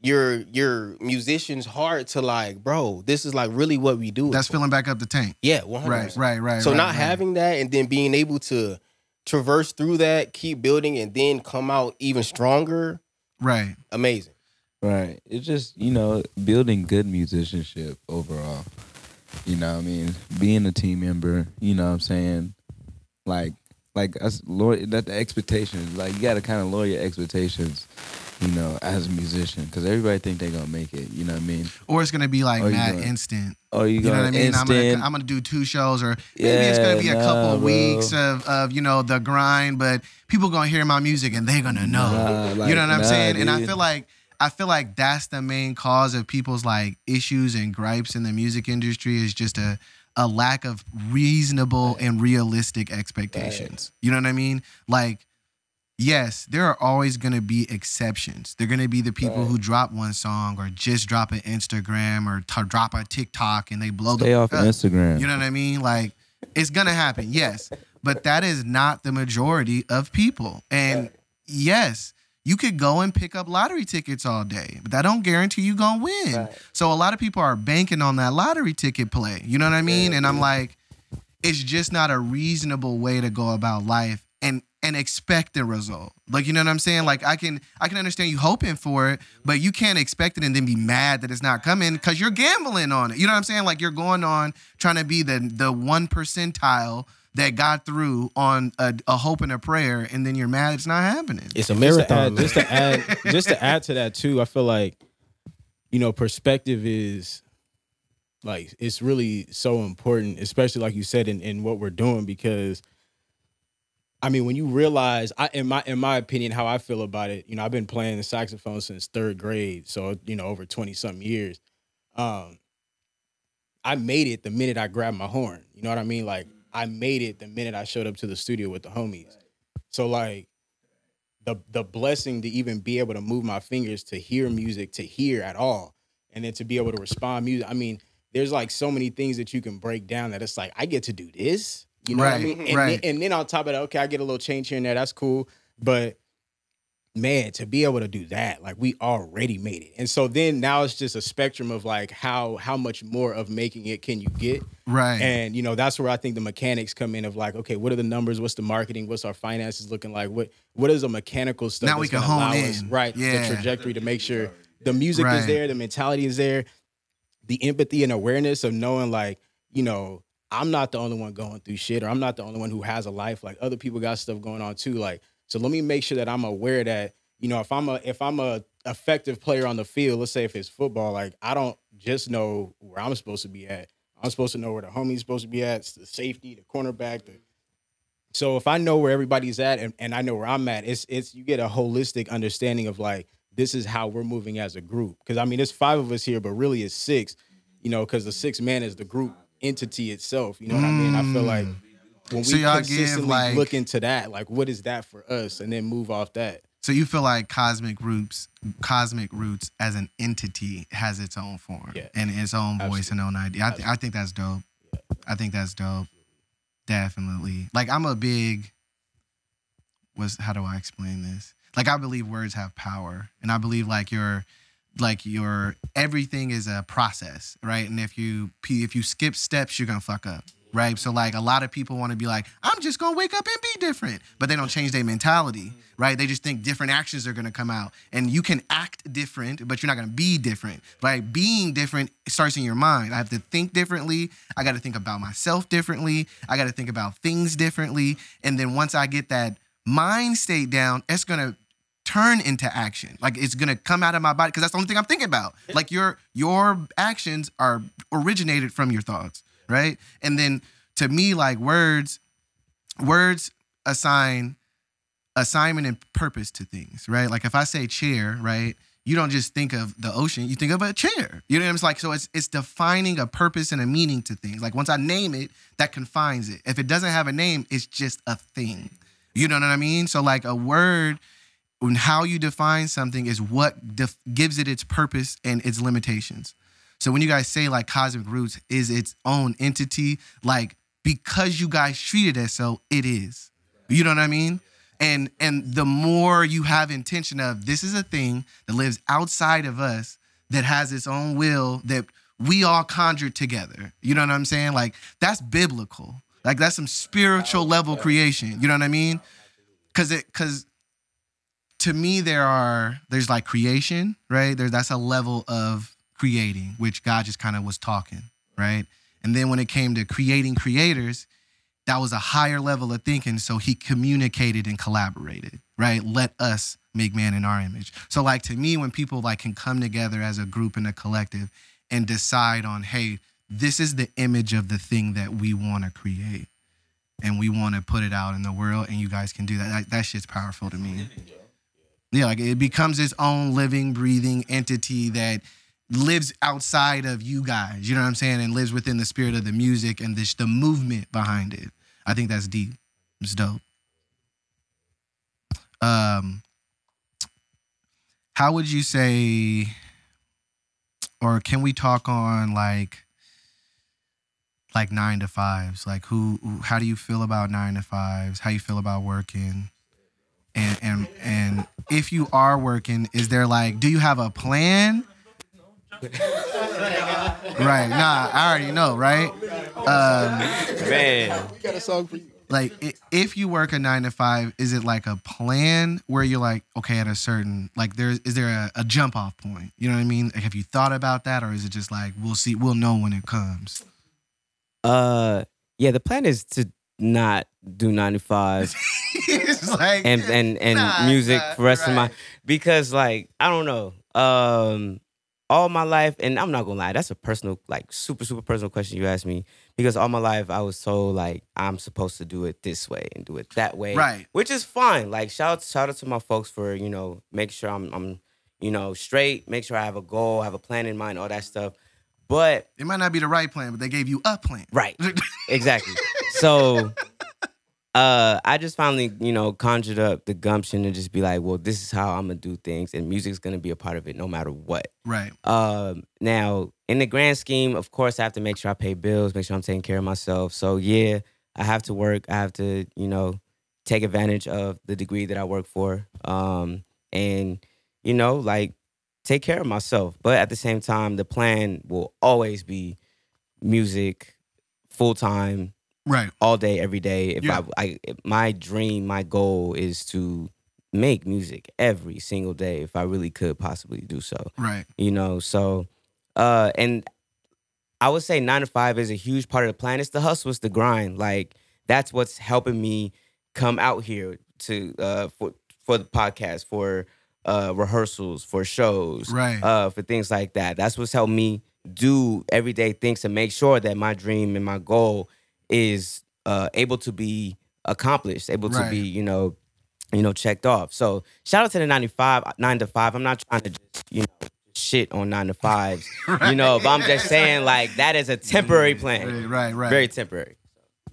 E: your your musician's heart to like, bro, this is like really what we do.
A: That's filling back up the tank.
E: yeah, 100%.
A: Right, right, right.
E: So
A: right,
E: not
A: right.
E: having that and then being able to traverse through that, keep building, and then come out even stronger,
A: right.
E: amazing.
B: Right. It's just, you know, building good musicianship overall. You know what I mean? Being a team member, you know what I'm saying? Like like us lower that the expectations, like you gotta kind of lower your expectations, you know, as a musician. Cause everybody think they're gonna make it, you know what I mean?
A: Or it's gonna be like
B: Or
A: mad
B: gonna-
A: instant.
B: oh you,
A: You know what I mean? I'm gonna I'm gonna do two shows, or maybe it's gonna be a
B: Yeah,
A: couple
B: bro.
A: weeks of, of you know the grind, but people gonna hear my music and they're gonna know.
B: Nah,
A: you know what I'm
B: nah,
A: saying? And I feel like I feel like that's the main cause of people's like issues and gripes in the music industry is just a a lack of reasonable and realistic expectations. You know what I mean? Like yes, there are always going to be exceptions. They're going to be the people who drop one song or just drop an Instagram or t- drop a TikTok and they blow
B: stay
A: the
B: off
A: up.
B: Instagram.
A: You know what I mean? Like it's gonna happen, yes, but that is not the majority of people. And yes, you could go and pick up lottery tickets all day, but that don't guarantee you gonna win. So a lot of people are banking on that lottery ticket play. You know what I mean? And I'm like, it's just not a reasonable way to go about life and and expect the result. Like you know what I'm saying? Like I can I can understand you hoping for it, but you can't expect it and then be mad that it's not coming because you're gambling on it. You know what I'm saying? Like you're going on trying to be the the one percentile that got through on a, a hope and a prayer, and then you're mad it's not happening.
E: It's a
C: just to
E: marathon.
C: add, just to add, just to add to that too. I feel like, you know, perspective is like it's really so important, especially like you said in, in what we're doing because. I mean, when you realize, I in my in my opinion, how I feel about it, you know, I've been playing the saxophone since third grade, so you know, over twenty something years. Um, I made it the minute I grabbed my horn. You know what I mean? Like I made it the minute I showed up to the studio with the homies. So like the the blessing to even be able to move my fingers to hear music, to hear at all, and then to be able to respond music. I mean, there's like so many things that you can break down that it's like I get to do this. You know what I mean? And,
A: right.
C: then, and then on top of that, okay, I get a little change here and there. That's cool. But man, to be able to do that, like we already made it. And so then now it's just a spectrum of like how how much more of making it can you get?
A: Right.
C: And you know, that's where I think the mechanics come in of like, okay, what are the numbers? What's the marketing? What's our finances looking like? What what is the mechanical stuff?
A: Now we can hone
C: allow us-
A: in.
C: right?
A: Yeah.
C: The trajectory to make sure the music
A: Right.
C: is there, the mentality is there, the empathy and awareness of knowing like, you know, I'm not the only one going through shit, or I'm not the only one who has a life. Like other people got stuff going on too. Like, so let me make sure that I'm aware that, you know, if I'm a if I'm a effective player on the field, let's say if it's football, like I don't just know where I'm supposed to be at. I'm supposed to know where the homie's supposed to be at, it's the safety, the cornerback, the so if I know where everybody's at and, and I know where I'm at, it's it's you get a holistic understanding of like this is how we're moving as a group. Because I mean, it's five of us here, but really it's six. You know, because the six man is the group entity itself. You know what I mean? I feel like mm. When we
A: So
C: consistently
A: like-
C: look into that, like what is that for us, and then move off that.
A: So you feel like Cosmic Roots, Cosmic Roots as an entity has its own form
C: Yeah.
A: and its own voice and own idea. I, th- I think that's dope. I think that's dope. Definitely. Like I'm a big. Was how do I explain this? Like I believe words have power, and I believe like your, like your everything is a process, right? And if you if you skip steps, you're gonna fuck up. Right? So like a lot of people want to be like, I'm just gonna wake up and be different, but they don't change their mentality, mm-hmm. right? They just think different actions are gonna come out, and you can act different, but you're not gonna be different. Right? Being different starts in your mind. I have to think differently. I got to think about myself differently. I got to think about things differently, and then once I get that mind state down, it's gonna turn into action. Like it's gonna come out of my body because that's the only thing I'm thinking about. Like your your actions are originated from your thoughts, right? And then to me, like words, words assign assignment and purpose to things, right? Like if I say chair, right? You don't just think of the ocean, you think of a chair. You know what I'm saying? Like so it's it's defining a purpose and a meaning to things. Like once I name it, that confines it. If it doesn't have a name, it's just a thing. You know what I mean? So like a word and how you define something is what def- gives it its purpose and its limitations. So when you guys say like Cosmic Roots is its own entity, like because you guys treat it as so, it is. You know what I mean? And and the more you have intention of this is a thing that lives outside of us that has its own will that we all conjured together. You know what I'm saying? Like that's biblical. Like that's some spiritual level creation. You know what I mean? Cause it cause to me there are there's like creation, right? There's that's a level of creating, which God just kind of was talking, right? And then when it came to creating creators, that was a higher level of thinking. So he communicated and collaborated, right? Let us make man in our image. So like to me, when people like can come together as a group and a collective and decide on, hey, this is the image of the thing that we want to create. And we want to put it out in the world, and you guys can do that. That, that shit's powerful to me. Yeah, like it becomes its own living, breathing entity that lives outside of you guys. You know what I'm saying? And lives within the spirit of the music and this the movement behind it. I think that's deep. It's dope. Um, how would you say, or can we talk on like, like nine to fives? Like who? who- How do you feel about nine to fives? How you feel about working? And and and if you are working, is there like, do you have a plan? right. Nah, I already know. Right. Um,
F: Man,
D: Got a song for you.
A: like if you work a nine to five is it like a plan where you're like okay at a certain like there is there a, a jump off point you know what i mean like have you thought about that or is it just like we'll see we'll know when it comes
F: uh, yeah, the plan is to not do 95
A: it's like
F: and and and
A: nah,
F: music
A: nah,
F: for the rest of my because like I don't know. Um all my life and I'm not gonna lie, that's a personal, like super, super personal question you asked me. Because all my life I was told like I'm supposed to do it this way and do it that way.
A: Right.
F: Which is fine. Like shout out shout out to my folks for, you know, make sure I'm I'm, you know, straight, make sure I have a goal, have a plan in mind, all that stuff. But
A: it might not be the right plan but they gave you a plan
F: Right. Exactly. so uh I just finally, you know, conjured up the gumption to just be like, well, this is how I'm gonna do things and music's gonna be a part of it no matter what.
A: right
F: Um now in the grand scheme, of course I have to make sure I pay bills, make sure I'm taking care of myself. So yeah, I have to work. I have to, you know, take advantage of the degree that I work for. Um and you know, like take care of myself. But at the same time, the plan will always be music full time
A: right.
F: all day every day. If
A: Yeah.
F: I, I my dream my goal is to make music every single day if i really could possibly do so.
A: Right.
F: You know so uh and i would say nine to five is a huge part of the plan. It's the hustle it's the grind. Like that's what's helping me come out here to uh for for the podcast for uh rehearsals for shows
A: right.
F: uh, for things like that. That's what's helped me do everyday things to make sure that my dream and my goal is uh, able to be accomplished, able to be, you know, you know, checked off. So shout out to the 95, nine to five. I'm not trying to just, you know, shit on nine to fives, you know, but I'm just saying like that is a temporary plan.
A: right right right
F: Very temporary.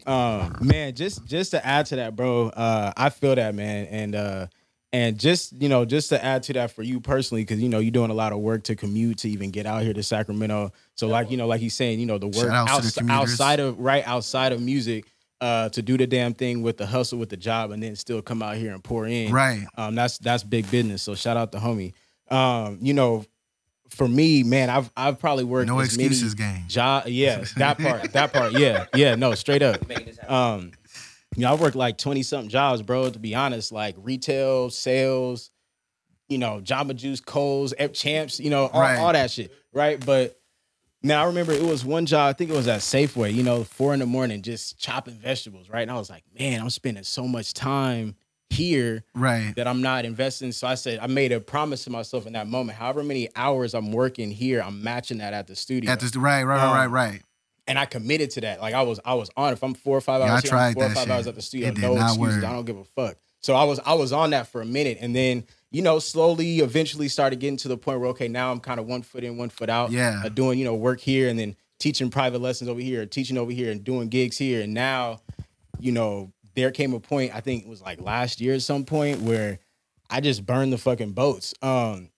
C: Um, man, just just to add to that, bro. Uh, I feel that, man, and uh, and just you know, just to add to that for you personally, because you know you're doing a lot of work to commute to even get out here to Sacramento. So like you know, like he's saying, you know, the work
A: Shout outs the
C: outside of right outside of music, uh, to do the damn thing with the hustle with the job, and then still come out here and pour in.
A: right
C: Um, that's that's big business. So shout out to homie. Um, you know, for me, man, I've I've probably worked
A: No
C: as many
A: excuses, gang.
C: job. Yeah, that part, that part. Yeah, yeah, no, straight up. Um, you know, I worked like twenty something jobs, bro. To be honest, like retail, sales, you know, Jamba Juice, Kohl's, F Champs, you know, all,
A: Right.
C: all that shit, right? But now I remember it was one job. I think it was at Safeway. You know, four in the morning, just chopping vegetables, right? And I was like, man, I'm spending so much time here
A: Right.
C: that I'm not investing. So I said, I made a promise to myself in that moment. However many hours I'm working here, I'm matching that at the studio.
A: At this, right, right, right, right,
C: Um,
A: right.
C: And I committed to that. Like I was, I was on. If I'm four or five
A: Yeah,
C: hours
A: I tried
C: four or five
A: shit.
C: hours at the studio. No excuses.
A: work.
C: I don't give a fuck. So I was, I was on that for a minute, and then you know, slowly, eventually, started getting to the point where okay, now I'm kind of one foot in, one foot out.
A: Yeah.
C: uh, doing you know work here, and then teaching private lessons over here, teaching over here, and doing gigs here. And now, you know, there came a point. I think it was like last year at some point where I just burned the fucking boats. Um,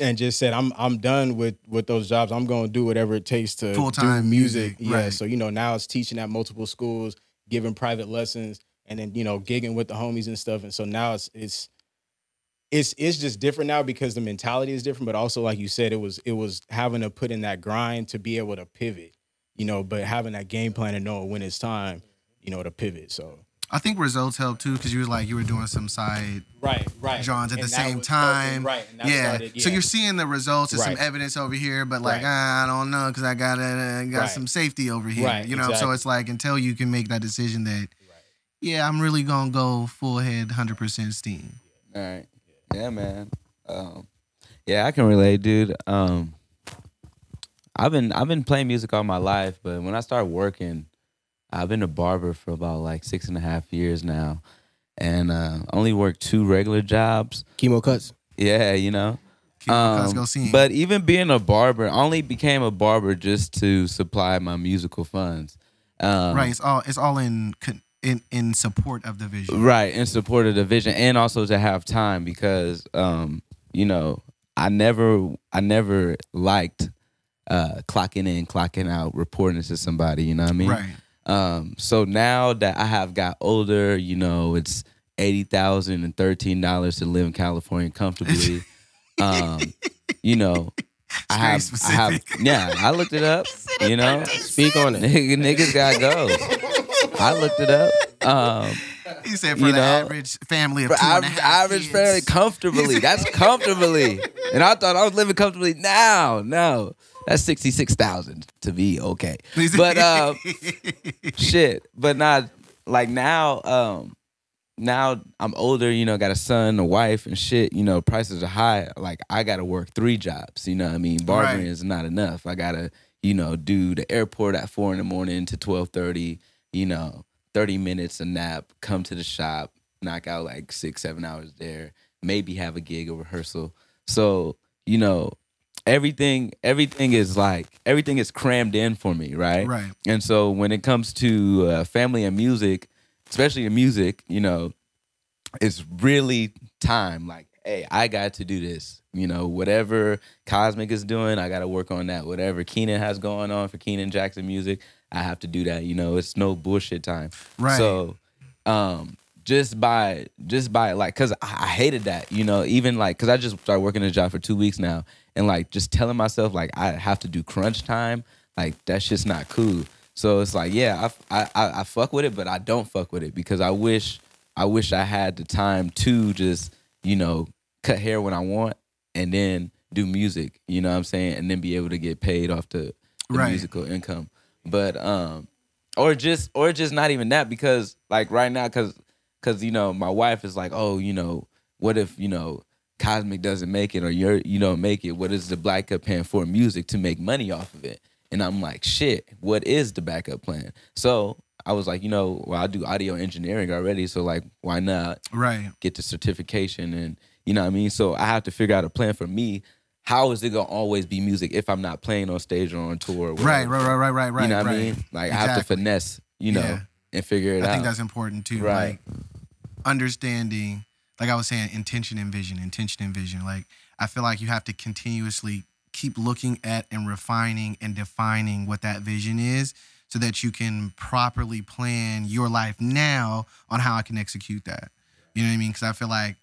C: and just said I'm I'm done with with those jobs. I'm going to do whatever it takes to
A: Full-time
C: do music.
A: music,
C: Yeah.
A: right.
C: So you know now it's teaching at multiple schools, giving private lessons, and then you know gigging with the homies and stuff. And so now it's it's it's it's just different now because the mentality is different. But also like you said, it was it was having to put in that grind to be able to pivot. You know, but having that game plan and knowing when it's time, you know, to pivot. So
A: I think results help too because you were like you were doing some side
C: right, right,
A: Johns at
C: And
A: the same
C: was-
A: time.
C: right? And that
A: yeah.
C: started-
A: So you're seeing the results and some evidence over here, but like
C: Right.
A: ah, I don't know because I got uh, got
C: Right.
A: some safety over here.
C: Right,
A: You know, so it's like until you can make that decision that yeah, I'm really gonna go full head, hundred percent steam.
B: All right. Yeah, man. Um, yeah, I can relate, dude. Um, I've been I've been playing music all my life, but when I started working, I've been a barber for about like six and a half years now, and uh, only worked two regular jobs.
E: Chemo cuts.
B: Yeah, you know.
A: Um, go see.
B: but even being a barber, I only became a barber just to supply my musical funds. Um,
A: right, it's all it's all in in in support of the vision.
B: right in support of the vision and also to have time because um you know i never i never liked uh clocking in clocking out reporting to somebody you know what i mean
A: Right.
B: Um so now that i have got older you know it's eighty thousand and thirteen dollars to live in california comfortably um you know I have, I have, yeah, I looked it up. You know,
E: Speak on it.
B: Nigga, niggas got goals. I looked it up. Um,
A: He said for
B: You
A: the
B: know,
A: average family of
B: for
A: two and a
B: average,
A: half
B: average
A: kids.
B: family comfortably. That's comfortably. And I thought I was living comfortably. Now, no, that's sixty six thousand to be okay. But uh, shit, but not like now. Um, now I'm older. You know, got a son, a wife, and shit. You know, prices are high. Like I got to work three jobs. You know, what I mean, barbering
A: Right.
B: is not enough. I gotta, you know, do the airport at four in the morning to twelve thirty. You know, thirty minutes a nap. Come to the shop, knock out like six, seven hours there. Maybe have a gig a rehearsal. So you know, everything, everything is like everything is crammed in for me, right?
A: right.
B: And so when it comes to uh, family and music, especially in music, you know, it's really time. Like, hey, I got to do this. You know, whatever Cosmic is doing, I got to work on that. Whatever Keenan has going on for Keenan Jackson music, I have to do that. You know, it's no bullshit time.
A: Right.
B: So, um, just by just by like, cause I, I hated that. You know, even like, cause I just started working a job for two weeks now, and like just telling myself like I have to do crunch time. Like that's just not cool. So it's like, yeah, I, I I I fuck with it, but I don't fuck with it because I wish I wish I had the time to just you know cut hair when I want and then do music. You know what I'm saying, and then be able to get paid off the, the
A: Right.
B: musical income. But um, or just or just not even that because like right now because because you know my wife is like, oh, you know, what if you know Cosmic doesn't make it or you're you don't make it? What is the backup plan for music to make money off of it? And I'm like, shit, what is the backup plan? So I was like, you know, well, I do audio engineering already, so like, why not
A: Right.
B: get the certification and you know what I mean? So I have to figure out a plan for me. How is it gonna always be music if I'm not playing on stage or on tour? Or
A: Right. Right. Right. Right. Right. Right.
B: you know what
A: right.
B: I mean? Like I have to finesse, you know,
A: Yeah.
B: and figure it
A: I
B: out.
A: I think that's important too.
B: Right.
A: Like understanding, like I was saying, intention and vision, intention and vision. Like I feel like you have to continuously keep looking at and refining and defining what that vision is so that you can properly plan your life now on how I can execute that. You know what I mean? Because I feel like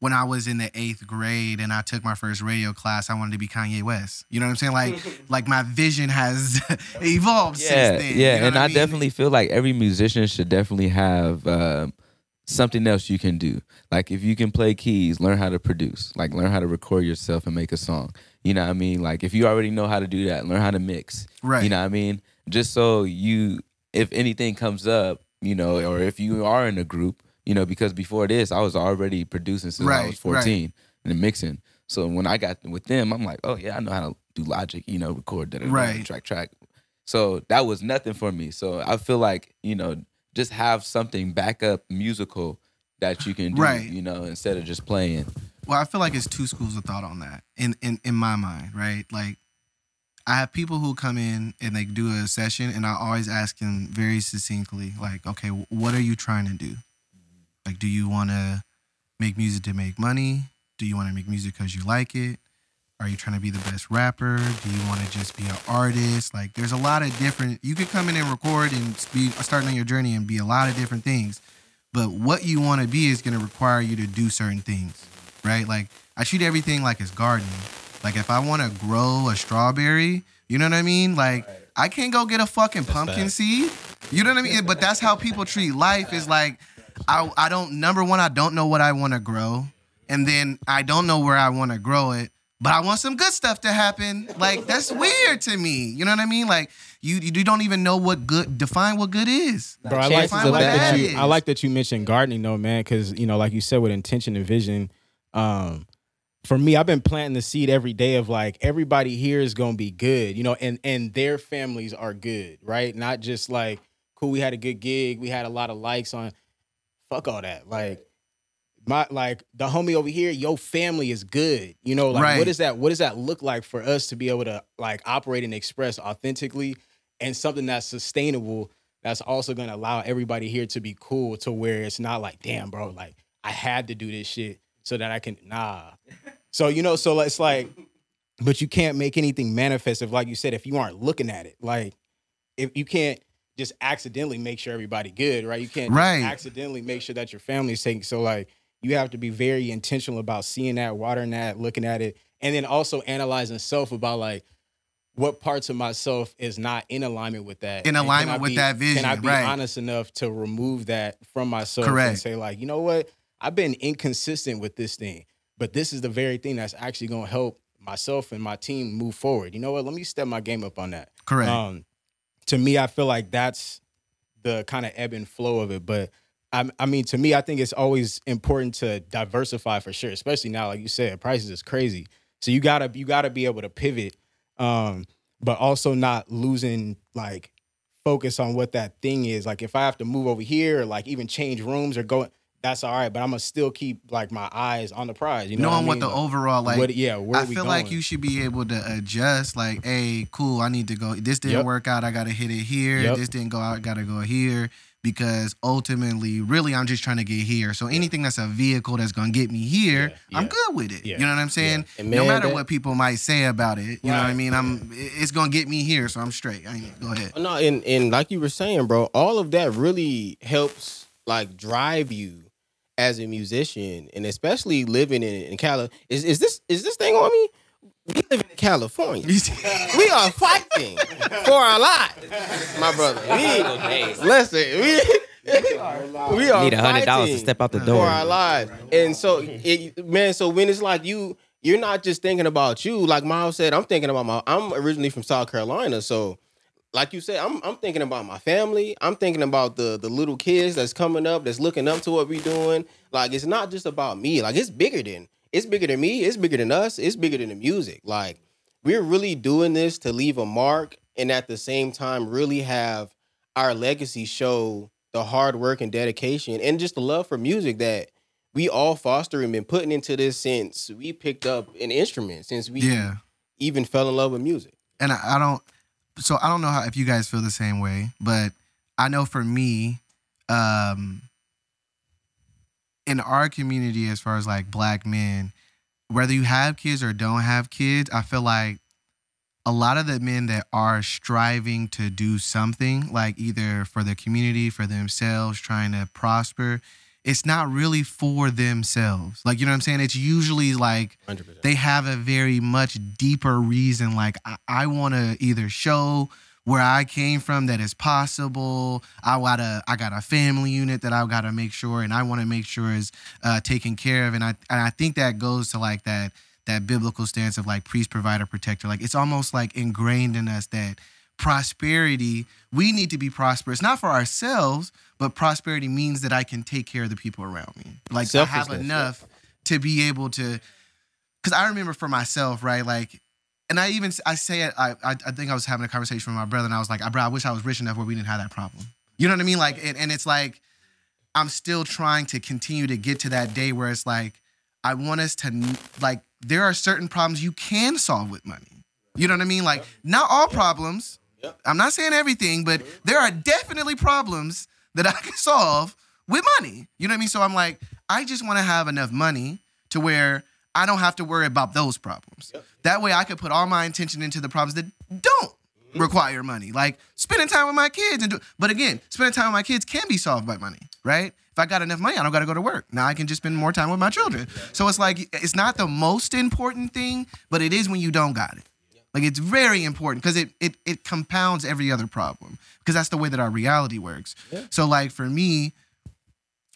A: when I was in the eighth grade and I took my first radio class, I wanted to be Kanye West. You know what I'm saying? Like, like my vision has evolved
B: yeah,
A: since then.
B: yeah,
A: you know
B: and
A: what
B: I,
A: mean?
B: definitely feel like every musician should definitely have um something else you can do. Like if you can play keys, learn how to produce. Like learn how to record yourself and make a song. You know what I mean? Like if you already know how to do that, learn how to mix.
A: Right.
B: You know what I mean? Just so you, if anything comes up, you know, or if you are in a group, you know, because before this, I was already producing since I was 14 and mixing. So when I got with them, I'm like, oh yeah, I know how to do Logic, you know, record that,
A: Right.
B: track, track. So that was nothing for me. So I feel like you know, just have something backup musical that you can do,
A: Right.
B: you know, instead of just playing.
A: Well, I feel like it's two schools of thought on that in in in my mind, right? Like I have people who come in and they do a session, and I always ask them very succinctly, like, okay, what are you trying to do? Like, do you want to make music to make money? Do you want to make music because you like it? Are you trying to be the best rapper? Do you want to just be an artist? Like, there's a lot of different. You could come in and record and be starting on your journey and be a lot of different things, but what you want to be is going to require you to do certain things, right? Like, I treat everything like it's gardening. Like, if I want to grow a strawberry, you know what I mean? Like, I can't go get a fucking pumpkin seed. You know what I mean? But that's how people treat life. Is like, I I don't number one, I don't know what I want to grow, and then I don't know where I want to grow it. But I want some good stuff to happen. Like that's weird to me. You know what I mean? Like you you don't even know what good define what good is.
C: Bro, I like,
A: Chances
C: I
A: of
C: like that
A: that
C: you I like that you mentioned gardening though, man, because you know, like you said, with intention and vision. Um, for me, I've been planting the seed every day of like everybody here is gonna be good, you know, and and their families are good, right? Not just like cool, we had a good gig, we had a lot of likes on. Fuck all that, like. My like the homie over here, your family is good. You know, like
A: Right.
C: what does that what does that look like for us to be able to like operate and express authentically and something that's sustainable that's also gonna allow everybody here to be cool to where it's not like, damn, bro, like I had to do this shit so that I can nah. So you know, so it's like, but you can't make anything manifest if, like you said, if you aren't looking at it. Like, if you can't just accidentally make sure everybody good, right? You can't
A: Right.
C: accidentally make sure that your family is taken. So like, you have to be very intentional about seeing that, watering that, looking at it, and then also analyzing self about like what parts of myself is not in alignment with that.
A: In alignment with
C: be-
A: that vision,
C: Can I be
A: right.
C: honest enough to remove that from myself and
A: Correct.
C: say like, you know what? I've been inconsistent with this thing, but this is the very thing that's actually going to help myself and my team move forward. You know what? Let me step my game up on that.
A: Correct.
C: Um, to me, I feel like that's the kind of ebb and flow of it. But I, I mean, to me, I think it's always important to diversify for sure, especially now, like you said, prices is crazy. So you gotta you gotta be able to pivot, um, but also not losing like focus on what that thing is. Like if I have to move over here or like even change rooms or go, that's all right. But I'm gonna still keep like my eyes on the prize. You know,
A: Knowing
C: what,
A: what
C: I mean?
A: the
C: Like,
A: overall like
C: what, yeah, where
A: I feel
C: going?
A: like you should be able to adjust. Like, hey, cool, I need to go. This didn't
C: Yep.
A: work out. I got to hit it here.
C: Yep.
A: This didn't go out. Got to go here because ultimately, really, I'm just trying to get here. So anything that's a vehicle that's gonna get me here,
C: Yeah,
A: I'm good with it.
C: Yeah,
A: You know what I'm saying?
E: And
A: no matter
E: that-
A: what people might say about it, you know what I mean. I'm. It's gonna get me here, so I'm straight. I go ahead.
E: No, and and like you were saying, bro, all of that really helps like drive you as a musician, and especially living in in Cali. Is is this is this thing on me? We live in California. we are fighting for our lives, my brother. We listen. We. We are
F: Need $100 to step out the door
E: for
F: door.
E: our lives, and so it, man. So when it's like you, you're not just thinking about you. Like Miles said, I'm thinking about my. I'm originally from South Carolina, so like you said, I'm I'm thinking about my family. I'm thinking about the the little kids that's coming up, that's looking up to what we're doing. Like it's not just about me. Like it's bigger than it's bigger than me. It's bigger than us. It's bigger than the music. Like we're really doing this to leave a mark, and at the same time, really have our legacy show the hard work and dedication, and just the love for music that we all foster and been putting into this since we picked up an instrument, since we
A: Yeah.
E: even fell in love with music.
A: and I, I don't so I don't know how if you guys feel the same way, but I know for me, um in our community as far as like black men, whether you have kids or don't have kids, I feel like a lot of the men that are striving to do something, like either for the community, for themselves, trying to prosper, it's not really for themselves. Like you know what I'm saying? It's usually like
E: 100%.
A: they have a very much deeper reason. Like I, I want to either show where I came from that is possible. I got a I got a family unit that I got to make sure, and I want to make sure is uh, taken care of. And I and I think that goes to like that that biblical stance of like priest, provider, protector. Like it's almost like ingrained in us that prosperity we need to be prosperous not for ourselves but prosperity means that i can take care of the people around me like i have enough to be able to because i remember for myself right like and i even i say it I, I i think i was having a conversation with my brother and i was like bro i wish i was rich enough where we didn't have that problem. You know what i mean? Like and, and it's like i'm still trying to continue to get to that day where it's like i want us to like there are certain problems you can solve with money. You know what i mean? Like not all problems.
E: Yep.
A: i'm not saying everything but mm-hmm. there are definitely problems that i can solve with money. You know what i mean? So i'm like i just want to have enough money to where i don't have to worry about those problems.
E: Yep.
A: that way i could put all my intention into the problems that don't mm-hmm. require money like spending time with my kids and do but again spending time with my kids can be solved by money right? If i got enough money i don't got to go to work. Now i can just spend more time with my children. So it's like it's not the most important thing but it is when you don't got it. Like it's very important because it, it it compounds every other problem because that's the way that our reality works.
E: Yeah.
A: So like for me,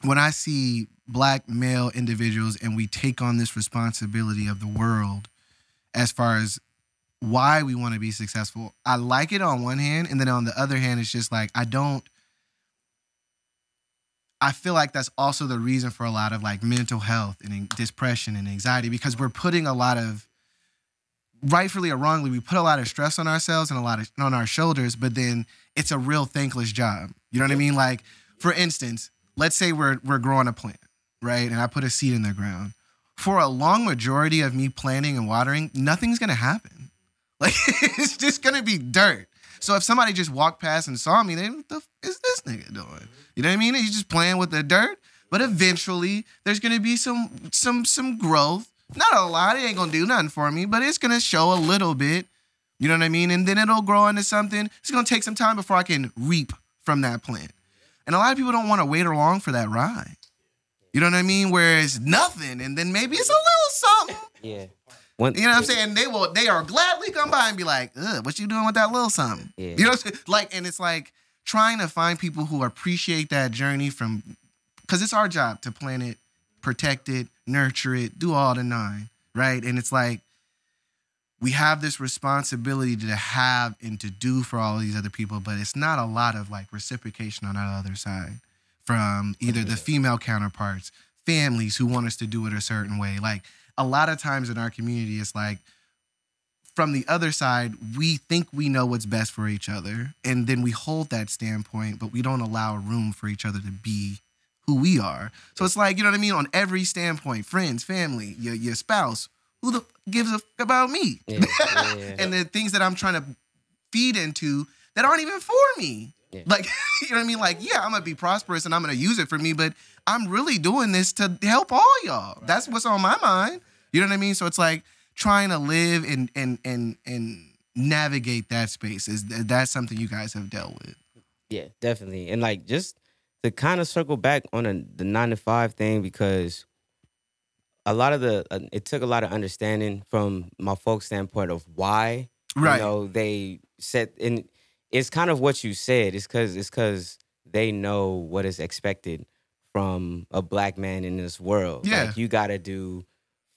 A: when I see black male individuals and we take on this responsibility of the world as far as why we want to be successful, I like it on one hand, and then on the other hand, it's just like I don't. I feel like that's also the reason for a lot of like mental health and depression and anxiety because we're putting a lot of rightfully or wrongly, we put a lot of stress on ourselves and a lot of on our shoulders, but then it's a real thankless job. You know what I mean? Like, for instance, let's say we're we're growing a plant, right? And I put a seed in the ground. For a long majority of me planting and watering, nothing's gonna happen. Like it's just gonna be dirt. So if somebody just walked past and saw me, they what the f- is this nigga doing? You know what I mean? He's just playing with the dirt. But eventually, there's gonna be some some some growth. Not a lot. It ain't gonna do nothing for me, but it's gonna show a little bit. You know what I mean? And then it'll grow into something. It's gonna take some time before I can reap from that plant. And a lot of people don't want to wait along for that ride. You know what I mean? Where it's nothing, and then maybe it's a little something.
F: Yeah. One,
A: You know what I'm saying? They will. They are gladly come by and be like, "Ugh, what you doing with that little something?"
F: Yeah.
A: You know, what I'm saying? like, and it's like trying to find people who appreciate that journey from, because it's our job to plant it, protect it, nurture it, do all the nine, right? And it's like we have this responsibility to have and to do for all these other people, but it's not a lot of like reciprocation on that other side from either the female counterparts, families who want us to do it a certain way. Like a lot of times in our community, it's like from the other side, we think we know what's best for each other, and then we hold that standpoint, but we don't allow room for each other to be who we are. So it's like, you know what I mean? On every standpoint, friends, family, your, your spouse, who the f- gives a f- about me?
F: Yeah, yeah, yeah.
A: and the things that I'm trying to feed into that aren't even for me.
F: Yeah.
A: Like, you know what I mean? Like, yeah, I'm gonna be prosperous and I'm gonna use it for me, but I'm really doing this to help all y'all. That's what's on my mind. You know what I mean? So it's like trying to live and and and and navigate that space. Is that's something you guys have dealt with?
F: Yeah, definitely. And like just to kind of circle back on a, the nine to five thing because a lot of the uh, it took a lot of understanding from my folks' standpoint of why
A: Right.
F: you know they set and it's kind of what you said. It's because it's because they know what is expected from a black man in this world.
A: Yeah.
F: Like you got to do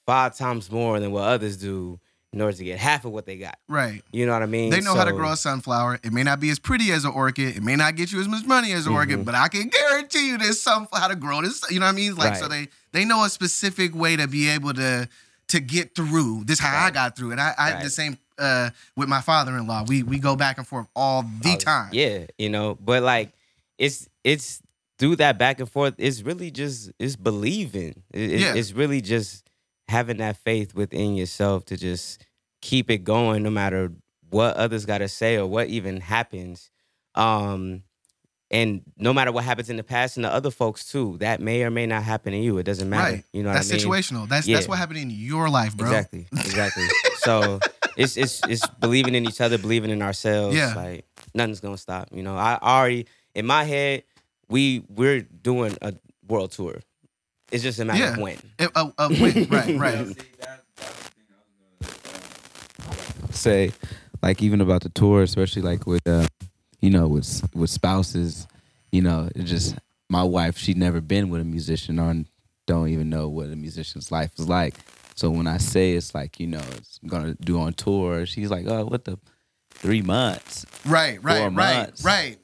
F: five times more than what others do in order to get half of what they got.
A: Right.
F: You know what I mean?
A: They know how to grow a sunflower. It may not be as pretty as an orchid. It may not get you as much money as an orchid,
F: Mhm.
A: but I can guarantee you there's some how to grow this. You know what I mean? Like so they they know a specific way to be able to to get through. This how I got through it. I, I had the same uh with my father-in-law. We we go back and forth all the
F: Oh,
A: time.
F: Yeah, you know, but like it's it's through that back and forth. It's really just it's believing. It-
A: Yeah.
F: it's really just having that faith within yourself to just keep it going, no matter what others got to say or what even happens. Um, and no matter what happens in the past and the other folks too, that may or may not happen to you. It doesn't matter.
A: Right.
F: You know
A: that's
F: what I mean?
A: situational. That's
F: Yeah.
A: that's what happened in your life, bro.
F: Exactly. Exactly. so it's it's it's believing in each other, believing in ourselves.
A: Yeah.
F: Like nothing's gonna stop. You know, I already in my head, we we're doing a world tour. It's just a matter
A: Yeah.
F: of when.
A: If- uh, uh, wait, right, right.
B: say like even about the tour especially like with uh you know with with spouses you know it just my wife she'd never been with a musician or don't even know what a musician's life is like so when i say it's like you know it's gonna do on tour she's like oh what the three months
A: Right, right, right,
B: months.
A: right.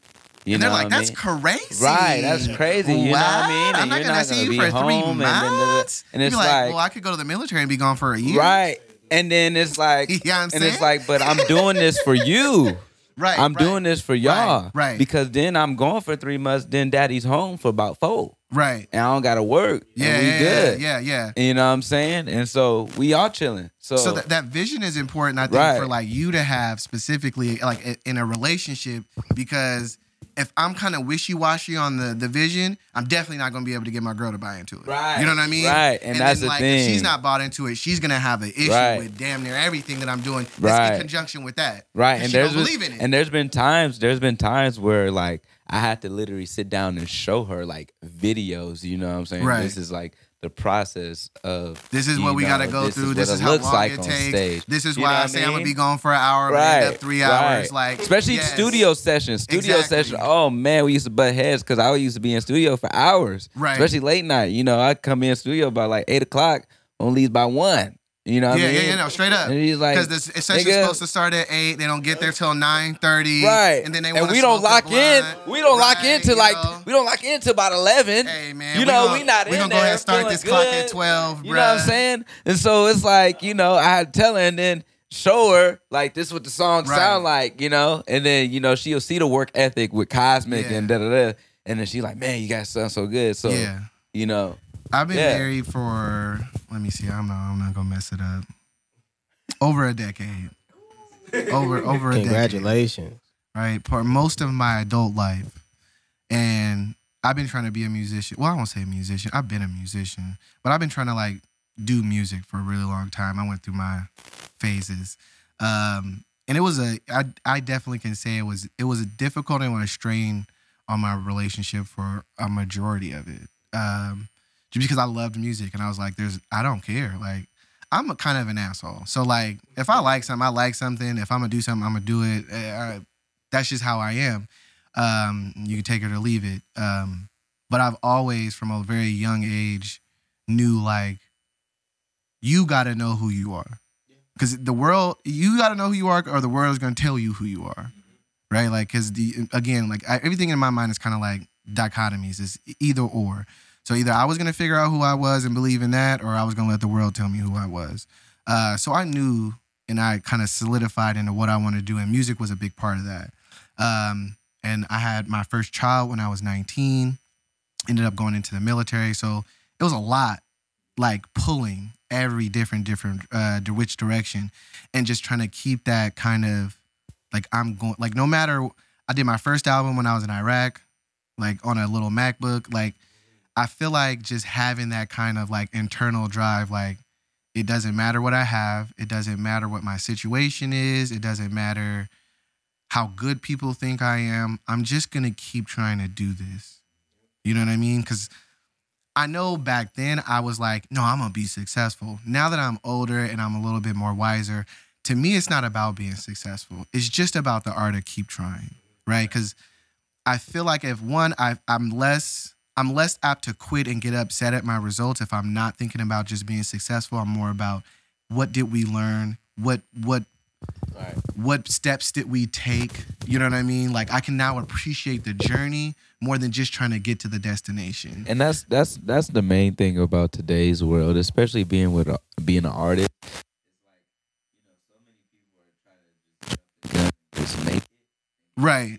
B: you
A: and they're like,
B: what I
A: that's
B: mean?
A: crazy.
B: Right, that's crazy. You know what I mean?
A: What? I'm not gonna
B: not
A: see
B: gonna
A: you for three
B: home, and then the-
A: months.
B: and it's
A: like,
B: like-
A: well, I could go to the military and be gone for a year.
B: right and then it's like
A: You know I'm
B: and
A: saying?
B: it's like but i'm doing this for you
A: right.
B: I'm
A: right,
B: doing this for y'all.
A: right.
B: Because then I'm going for three months, then daddy's home for about four.
A: Right.
B: And I don't gotta work.
A: Yeah,
B: we
A: yeah,
B: good.
A: yeah, yeah.
B: You know what I'm saying? And so we all chilling. So,
A: So that, that vision is important, I think,
B: Right.
A: for like you to have specifically, like in a relationship, because if I'm kind of wishy washy on the the vision, I'm definitely not gonna be able to get my girl to buy into it.
B: Right.
A: You know what I mean?
B: Right. And that's
A: then,
B: the
A: like, If she's not bought into it, she's gonna have an issue
B: Right.
A: with damn near everything that I'm doing. That's
B: Right.
A: in conjunction with that.
B: Right. And
A: she
B: there's
A: don't
B: been,
A: believe in it.
B: and there's been times, there's been times where like I had to literally sit down and show her like videos, you know what I'm saying?
A: Right.
B: This is like the process of
A: This is what we gotta go
B: this
A: through.
B: what
A: This is how
B: looks
A: long
B: like
A: it
B: on
A: takes.
B: stage.
A: This is
B: You
A: why I say I'm gonna be gone for an hour, right. end up three hours.
B: right.
A: Like
B: especially
A: yes.
B: studio sessions, studio
A: Exactly.
B: session. Oh man, we used to butt heads because I used to be in studio for hours,
A: Right.
B: Especially late night. You know, I come in studio by like eight o'clock, on leave by one. You know what
A: yeah,
B: I mean?
A: yeah, yeah, no, straight up.
B: And he's like,
A: Because the session's supposed to start at eight. They don't get there till nine thirty.
B: Right,
A: And then they
B: and we don't lock in. We don't lock
A: Right,
B: into like
A: know?
B: we don't lock into about eleven.
A: Hey man,
B: you
A: we
B: know,
A: gonna,
B: we not
A: we
B: in
A: gonna go
B: there
A: ahead and start this clock at twelve,
B: You know what I'm saying? And so it's like, you know, I had to tell her and then show her like this is what the song
A: Right.
B: sound like, you know? And then, you know, she'll see the work ethic with Cosmic
A: Yeah.
B: and da da da. And then she like, man, you guys sound so good. So
A: yeah,
B: you know,
A: I've been
B: yeah.
A: married for. Let me see. I'm not. I'm not gonna mess it up. Over a decade. Over over a decade.
E: Congratulations.
A: right? For most of my adult life. And I've been trying to be a musician. Well, I won't say a musician. I've been a musician, but I've been trying to like do music for a really long time. I went through my phases. Um, and it was a I I definitely can say it was it was a difficult and a strain on my relationship for a majority of it. Um, because I loved music and I was like, there's I don't care. Like I'm a kind of an asshole. So like if I like something, I like something. If I'm gonna do something, I'm gonna do it. Eh, I- that's just how I am. Um, you can take it or leave it. Um, but I've always, from a very young age, knew like you got to know who you are, because the world you got to know who you are, or the world is going to tell you who you are, right? Like, because the again, like I, everything in my mind is kind of like dichotomies. It's either or. So either I was going to figure out who I was and believe in that, or I was going to let the world tell me who I was. Uh, so I knew, and I kind of solidified into what I wanted to do, and music was a big part of that. Um, and I had my first child when I was 19. Ended up going into the military, so it was a lot, like pulling every different different uh, which direction, and just trying to keep that kind of like I'm going like no matter. I did my first album when I was in Iraq, like on a little MacBook. Like I feel like just having that kind of like internal drive, like it doesn't matter what I have, it doesn't matter what my situation is, it doesn't matter how good people think I am. I'm just gonna keep trying to do this. You know what I mean? Because I know back then I was like, no, I'm gonna be successful. Now that I'm older and I'm a little bit more wiser, to me, it's not about being successful. It's just about the art of keep trying, right? Because I feel like if one, I, I'm less. I'm less apt to quit and get upset at my results if I'm not thinking about just being successful. I'm more about what did we learn? What what what steps did we take? You know what I mean? Like I can now appreciate the journey more than just trying to get to the destination.
B: and that's that's that's the main thing about today's world, especially being with a, being an artist.
A: Right.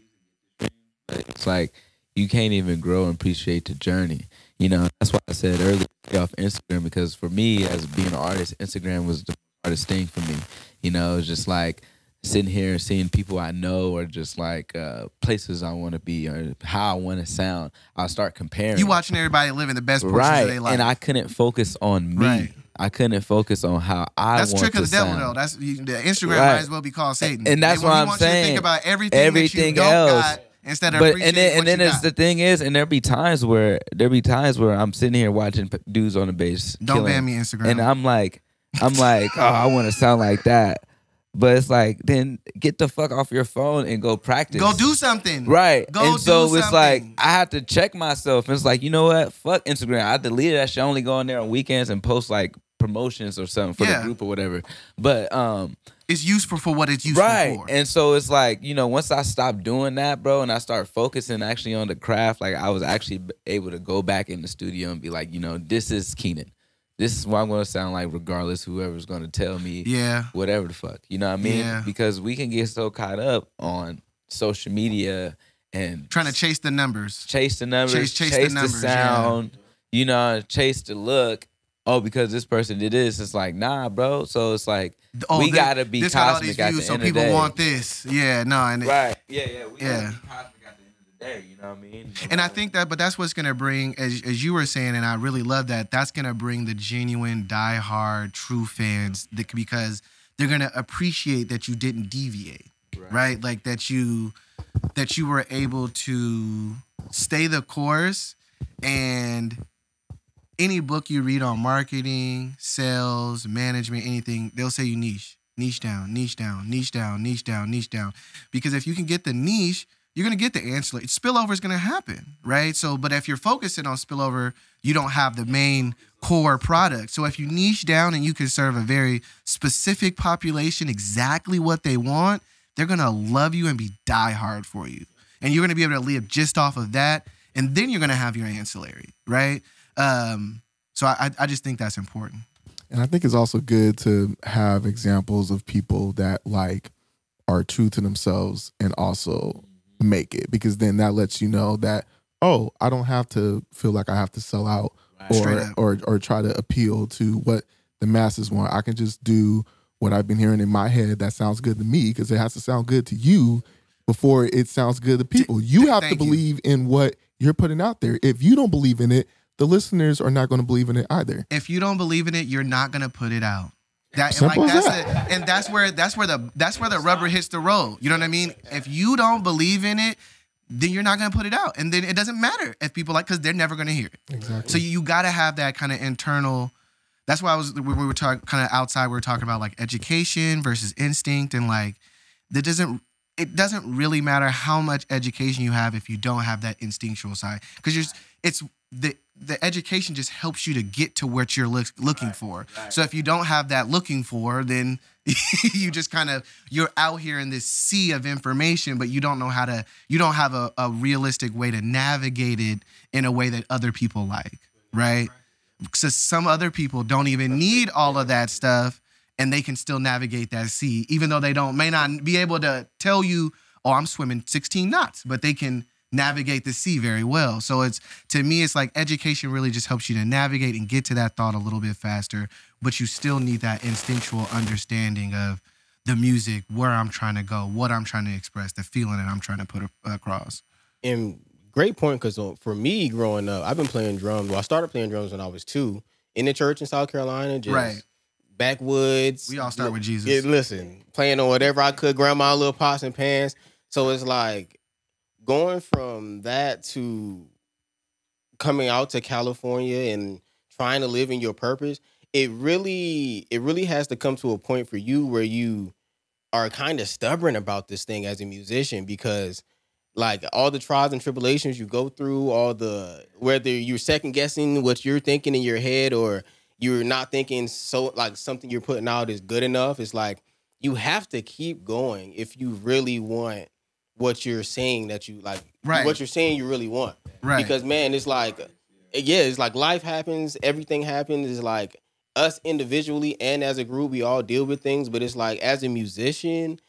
B: It's like you can't even grow and appreciate the journey. You know, that's why I said earlier off Instagram because for me as being an artist, Instagram was the hardest thing for me. You know, it's just like sitting here and seeing people I know or just like uh, places I want to be or how I want to sound. I'll start comparing.
A: You watching everybody living the best portions
B: right,
A: of their life.
B: and I couldn't focus on me.
A: Right.
B: I couldn't focus on how I
A: that's
B: want
A: trick of the devil, though. That's you, the Instagram
B: Right.
A: might as well be called Satan.
B: And that's
A: They-
B: what I'm
A: wants You to
B: saying.
A: think about everything,
B: Everything
A: that you don't
B: else.
A: got instead of
B: but and then and then it's
A: got.
B: the thing is, and there be times where there be times where I'm sitting here watching dudes on the bass.
A: Don't
B: killing,
A: ban me Instagram.
B: And I'm like, I'm like, oh, I want to sound like that, but it's like, then get the fuck off your phone and go practice.
A: Go do something.
B: Right.
A: Go
B: and so it's like. I have to check myself. And it's like, you know what? Fuck Instagram. I deleted that shit. I only go on there on weekends and post like promotions or something for
A: Yeah.
B: the group or whatever. But um
A: It's useful for what it's useful
B: right.
A: for.
B: And so it's like, you know, once I stopped doing that, bro, and I start focusing actually on the craft, like I was actually able to go back in the studio and be like, you know, this is Keenan. This is what I'm gonna sound like regardless whoever's gonna tell me
A: yeah.
B: whatever the fuck. You know what I mean?
A: Yeah.
B: Because we can get so caught up on social media and
A: Trying to chase the numbers.
B: chase the numbers,
A: Chase-
B: chase,
A: chase the
B: the,
A: numbers, yeah.
B: sound, you know, chase the look. Oh, because this person did this. It's like, nah, bro. So it's like,
A: Oh,
B: we
A: thi-
B: gotta be
A: this got all
B: cosmic
A: these
B: at the
A: views, so
B: end of the
A: people
B: day.
A: want this. Yeah, no, and it-
B: right? Yeah, yeah. We
A: Yeah.
B: Day. You know what I mean?
A: And I think that, but that's what's gonna bring, as as you were saying, and I really love that. That's gonna bring the genuine, diehard, true fans, that, because they're gonna appreciate that you didn't deviate, right. Like that you, that you were able to stay the course, and any book you read on marketing, sales, management, anything, they'll say you niche, niche down, niche down, niche down, niche down, niche down, because if you can get the niche you're gonna get the ancillary. Spillover is gonna happen, right? So, but if you're focusing on spillover, you don't have the main core product. So, if you niche down and you can serve a very specific population exactly what they want, they're gonna love you and be diehard for you, and you're gonna be able to live just off of that, and then you're gonna have your ancillary, right? Um, so, I, I just think that's important.
D: And I think it's also good to have examples of people that like are true to themselves and also make it because then that lets you know that oh, I don't have to feel like I have to sell out
A: Straight
D: or or or try to appeal to what the masses want. I can just do what I've been hearing in my head that sounds good to me because it has to sound good to you before it sounds good to people. You have to
A: thank you.
D: believe in what you're putting out there. If you don't believe in it, the listeners are not going to believe in it either.
A: if you don't believe in it, you're not gonna put it out. That and like that's the, and that's where that's where the that's where the rubber hits the road. You know what I mean? If you don't believe in it, then you're not gonna put it out, and then it doesn't matter if people like because they're never gonna hear it.
D: Exactly.
A: So you got to have that kind of internal. That's why I was when we were talking kind of outside. We were talking about like education versus instinct, and like that doesn't. It doesn't really matter how much education you have if you don't have that instinctual side, because you're. It's the the education just helps you to get to what you're look, looking for. So if you don't have that looking for, then you just kind of you're out here in this sea of information, but you don't know how to. You don't have a, a realistic way to navigate it in a way that other people like, right? So some other people don't even need all of that stuff, and they can still navigate that sea, even though they don't may not be able to tell you, "Oh, I'm swimming 16 knots," but they can navigate the sea very well. So it's to me, it's like education really just helps you to navigate and get to that thought a little bit faster, but you still need that instinctual understanding of the music, where I'm trying to go, what I'm trying to express, the feeling that I'm trying to put across.
E: and great point because uh, for me growing up, I've been playing drums. Well, I started playing drums when I was two in the church in South Carolina, just
A: Right.
E: backwoods.
A: We all start with Jesus.
E: Yeah, listen, playing on whatever I could, grandma little pots and pans. So it's like going from that to coming out to California and trying to live in your purpose. It really, it really has to come to a point for you where you are kind of stubborn about this thing as a musician because like all the trials and tribulations you go through, all the whether you're second guessing what you're thinking in your head or you're not thinking so like something you're putting out is good enough. It's like you have to keep going if you really want what you're saying that you like
A: Right.
E: what you're saying you really want.
A: Right.
E: Because man, it's like eh, yeah, it's like life happens, everything happens. It's like us individually and as a group, we all deal with things, but it's like as a musician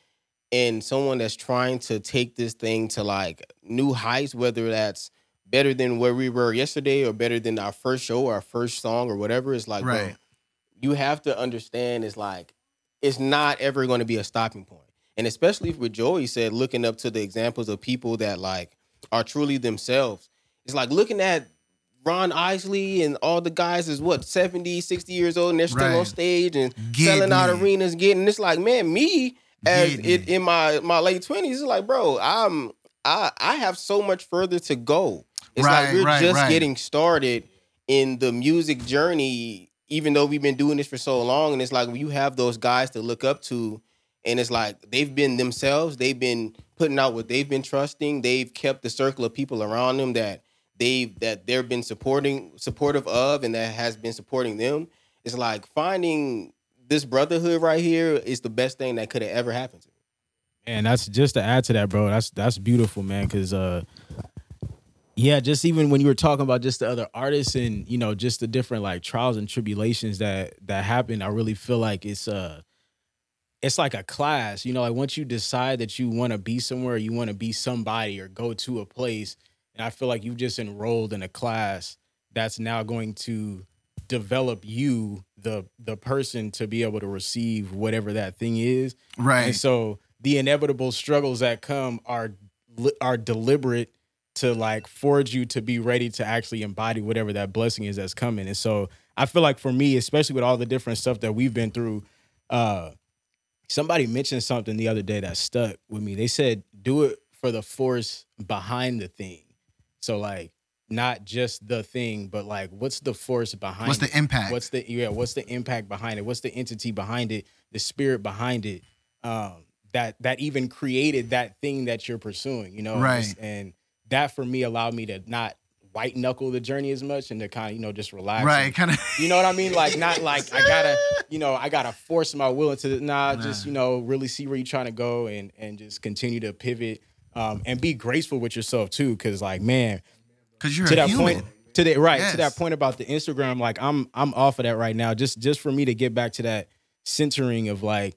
E: and someone that's trying to take this thing to like new heights, whether that's better than where we were yesterday or better than our first show or our first song or whatever, it's like, bro,
A: Right.
E: you have to understand it's like it's not ever going to be a stopping point. And especially with Joey said, looking up to the examples of people that like are truly themselves. It's like looking at Ron Isley and all the guys is what 70, 60 years old and they're still on stage and
A: Getting
E: selling out
A: it.
E: arenas, getting it's like, man, me as it,
A: it.
E: in my my late twenties, it's like, bro, I'm I I have so much further to go. It's
A: Right,
E: like we're
A: right,
E: just
A: right.
E: getting started in the music journey, even though we've been doing this for so long. And it's like you have those guys to look up to, and it's like they've been themselves. They've been putting out what they've been trusting. They've kept the circle of people around them that they've that they've been supporting, supportive of, and that has been supporting them. It's like finding this brotherhood right here is the best thing that could have ever happened to me.
C: And that's just to add to that, bro. That's that's beautiful, man. Cause uh yeah, just even when you were talking about just the other artists and you know, just the different like trials and tribulations that that happen, I really feel like it's uh it's like a class, you know, like once you decide that you want to be somewhere, you want to be somebody or go to a place, and I feel like you've just enrolled in a class that's now going to develop you the the person to be able to receive whatever that thing is
A: Right.
C: and so the inevitable struggles that come are are deliberate to like forge you to be ready to actually embody whatever that blessing is that's coming. And so I feel like for me, especially with all the different stuff that we've been through, uh somebody mentioned something the other day that stuck with me. They said do it for the force behind the thing. So like not just the thing, but like what's the force behind
A: What's
C: it?
A: the impact?
C: What's the yeah? What's the impact behind it? What's the entity behind it? The spirit behind it? Um, that that even created that thing that you're pursuing. You know,
A: Right.
C: And that for me allowed me to not white knuckle the journey as much and to kind of you know just relax.
A: right. Kind of.
C: you know what I mean? Like not like I gotta, you know, I gotta force my will into the nah, just you know, really see where you're trying to go and and just continue to pivot um and be graceful with yourself too. Cause like, man,
A: Because you're
C: to
A: a
C: that
A: human.
C: point to that right
A: Yes.
C: to that point about the Instagram, like I'm I'm off of that right now. Just just for me to get back to that centering of like,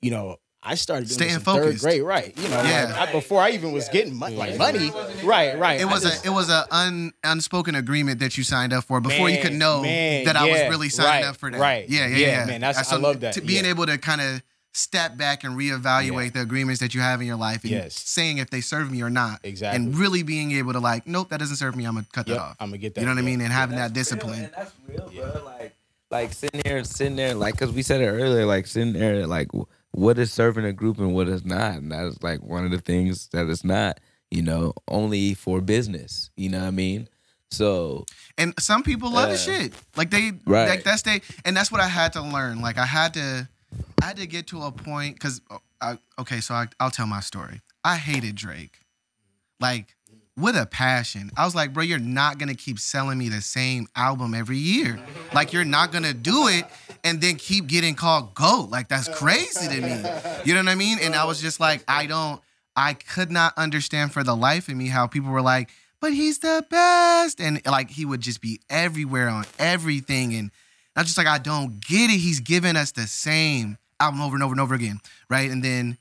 C: you know, I started doing
A: Staying
C: this in third
A: focused.
C: grade, right? You know,
A: Yeah.
C: like, I, before I even was getting money, like money, right, right.
A: It was
C: just-
A: a it was a un, unspoken agreement that you signed up for before you could know
C: man,
A: that I was really signing
C: right,
A: up for that.
C: right.
A: Yeah, yeah,
C: Yeah,
A: yeah.
C: man, that's-
A: Uh,
C: I love that,
A: To being
C: yeah.
A: able to kind of step back and reevaluate
C: Yeah.
A: the agreements that you have in your life and
C: Yes.
A: saying if they serve me or not.
C: Exactly.
A: And really being able to like, nope, that doesn't serve me. I'm gonna cut
C: Yep,
A: that off.
C: I'm gonna get that.
A: You know what I mean? And having
B: That's
A: that discipline.
B: Real, and that's real, bro. Like, like sitting there, sitting there, like, cause we said it earlier, like sitting there, like, w- what is serving a group and what is not, and that's like one of the things that is not, you know, only for business. You know what I mean? So
A: And some people love the shit. Like they
B: Right.
A: like that's they and that's what I had to learn. Like I had to I had to get to a point cuz oh, I okay, so I, I'll tell my story. I hated Drake. Like with a passion. I was like, bro, you're not gonna keep selling me the same album every year. Like you're not gonna do it and then keep getting called GOAT. Like that's crazy to me. You know what I mean? And I was just like, I don't, I could not understand for the life of me how people were like, but he's the best. And like he would just be everywhere on everything. And I'm just like, I don't get it. He's giving us the same album over and over and over again. Right. And then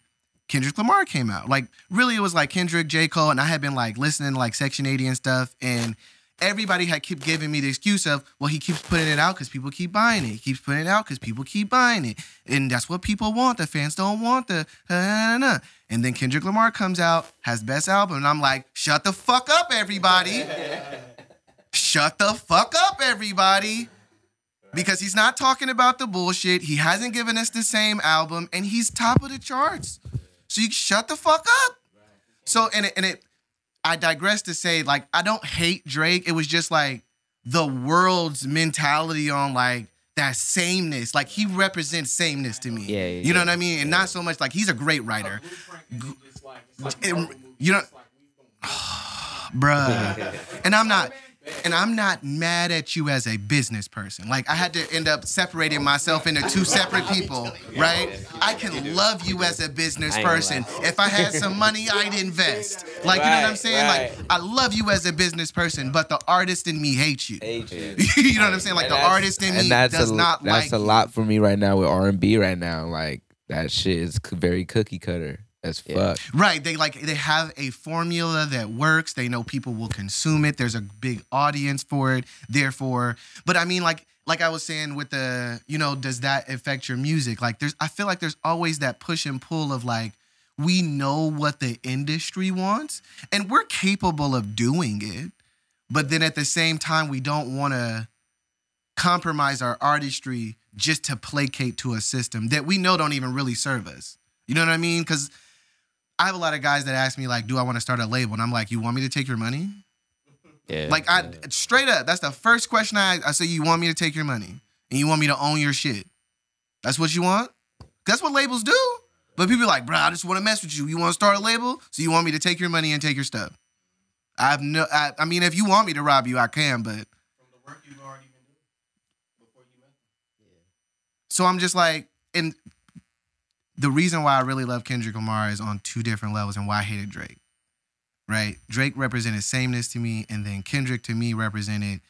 A: Kendrick Lamar came out. Like, really, it was like Kendrick, J. Cole, and I had been like listening to like Section 80 and stuff. And everybody had kept giving me the excuse of, well, he keeps putting it out because people keep buying it. He keeps putting it out because people keep buying it. And that's what people want. The fans don't want the. Uh, uh, uh. And then Kendrick Lamar comes out, has best album. And I'm like, shut the fuck up, everybody. shut the fuck up, everybody. Because he's not talking about the bullshit. He hasn't given us the same album, and he's top of the charts. So you shut the fuck up. So and it, and it, I digress to say like I don't hate Drake. It was just like the world's mentality on like that sameness. Like he represents sameness to me.
F: Yeah, yeah,
A: you know
F: yeah.
A: what I mean. And not so much like he's a great writer. It- you know, bruh. And I'm not, and I'm not mad at you as a business person. Like I had to end up separating myself into two separate people, right? I can love you as a business
F: I ain't gonna
A: person. If I had some money, I'd invest. Like you know what I'm saying? Like I love you as a business person, but the artist in me hates you. you know what I'm saying? Like the artist in me
B: that's
A: does
B: a,
A: not
B: that's
A: like
B: a lot for me right now with R and B right now. Like that shit is very cookie cutter as
F: Yeah.
B: fuck.
A: Right. They like they have a formula that works. They know people will consume it. There's a big audience for it. Therefore, but I mean like like I was saying with the, you know, does that affect your music? Like there's I feel like there's always that push and pull of like we know what the industry wants and we're capable of doing it. But then at the same time we don't want to compromise our artistry just to placate to a system that we know don't even really serve us. You know what I mean? Cuz I have a lot of guys that ask me like, "Do I want to start a label?" And I'm like, "You want me to take your money?"
F: Yeah.
A: Like I straight up, that's the first question I I say. You want me to take your money and you want me to own your shit? That's what you want? That's what labels do. But people are like, bro, I just want to mess with you. You want to start a label, so you want me to take your money and take your stuff? I have no. I, I mean, if you want me to rob you, I can. But
E: From the work you've already been doing before you met Yeah.
A: so I'm just like, and the reason why I really love Kendrick Lamar is on two different levels, and why I hated Drake. Right? Drake represented sameness to me, and then Kendrick to me represented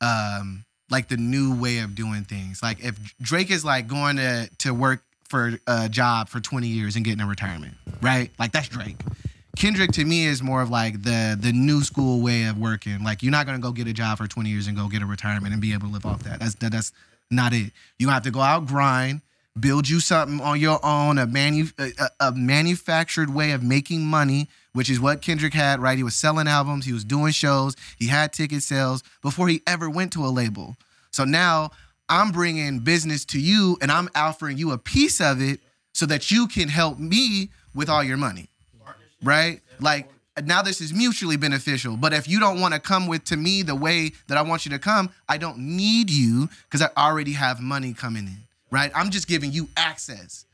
A: um like the new way of doing things. Like if Drake is like going to to work for a job for 20 years and getting a retirement, right? Like that's Drake. Kendrick to me is more of like the the new school way of working. Like you're not gonna go get a job for 20 years and go get a retirement and be able to live off that. That's that, that's not it. You have to go out grind, build you something on your own, a manu a, a manufactured way of making money, which is what Kendrick had. Right? He was selling albums, he was doing shows, he had ticket sales before he ever went to a label. So now I'm bringing business to you, and I'm offering you a piece of it so that you can help me with all your money right? Like now this is mutually beneficial. But if you don't want to come with to me the way that I want you to come, I don't need you because I already have money coming in, right? I'm just giving you access.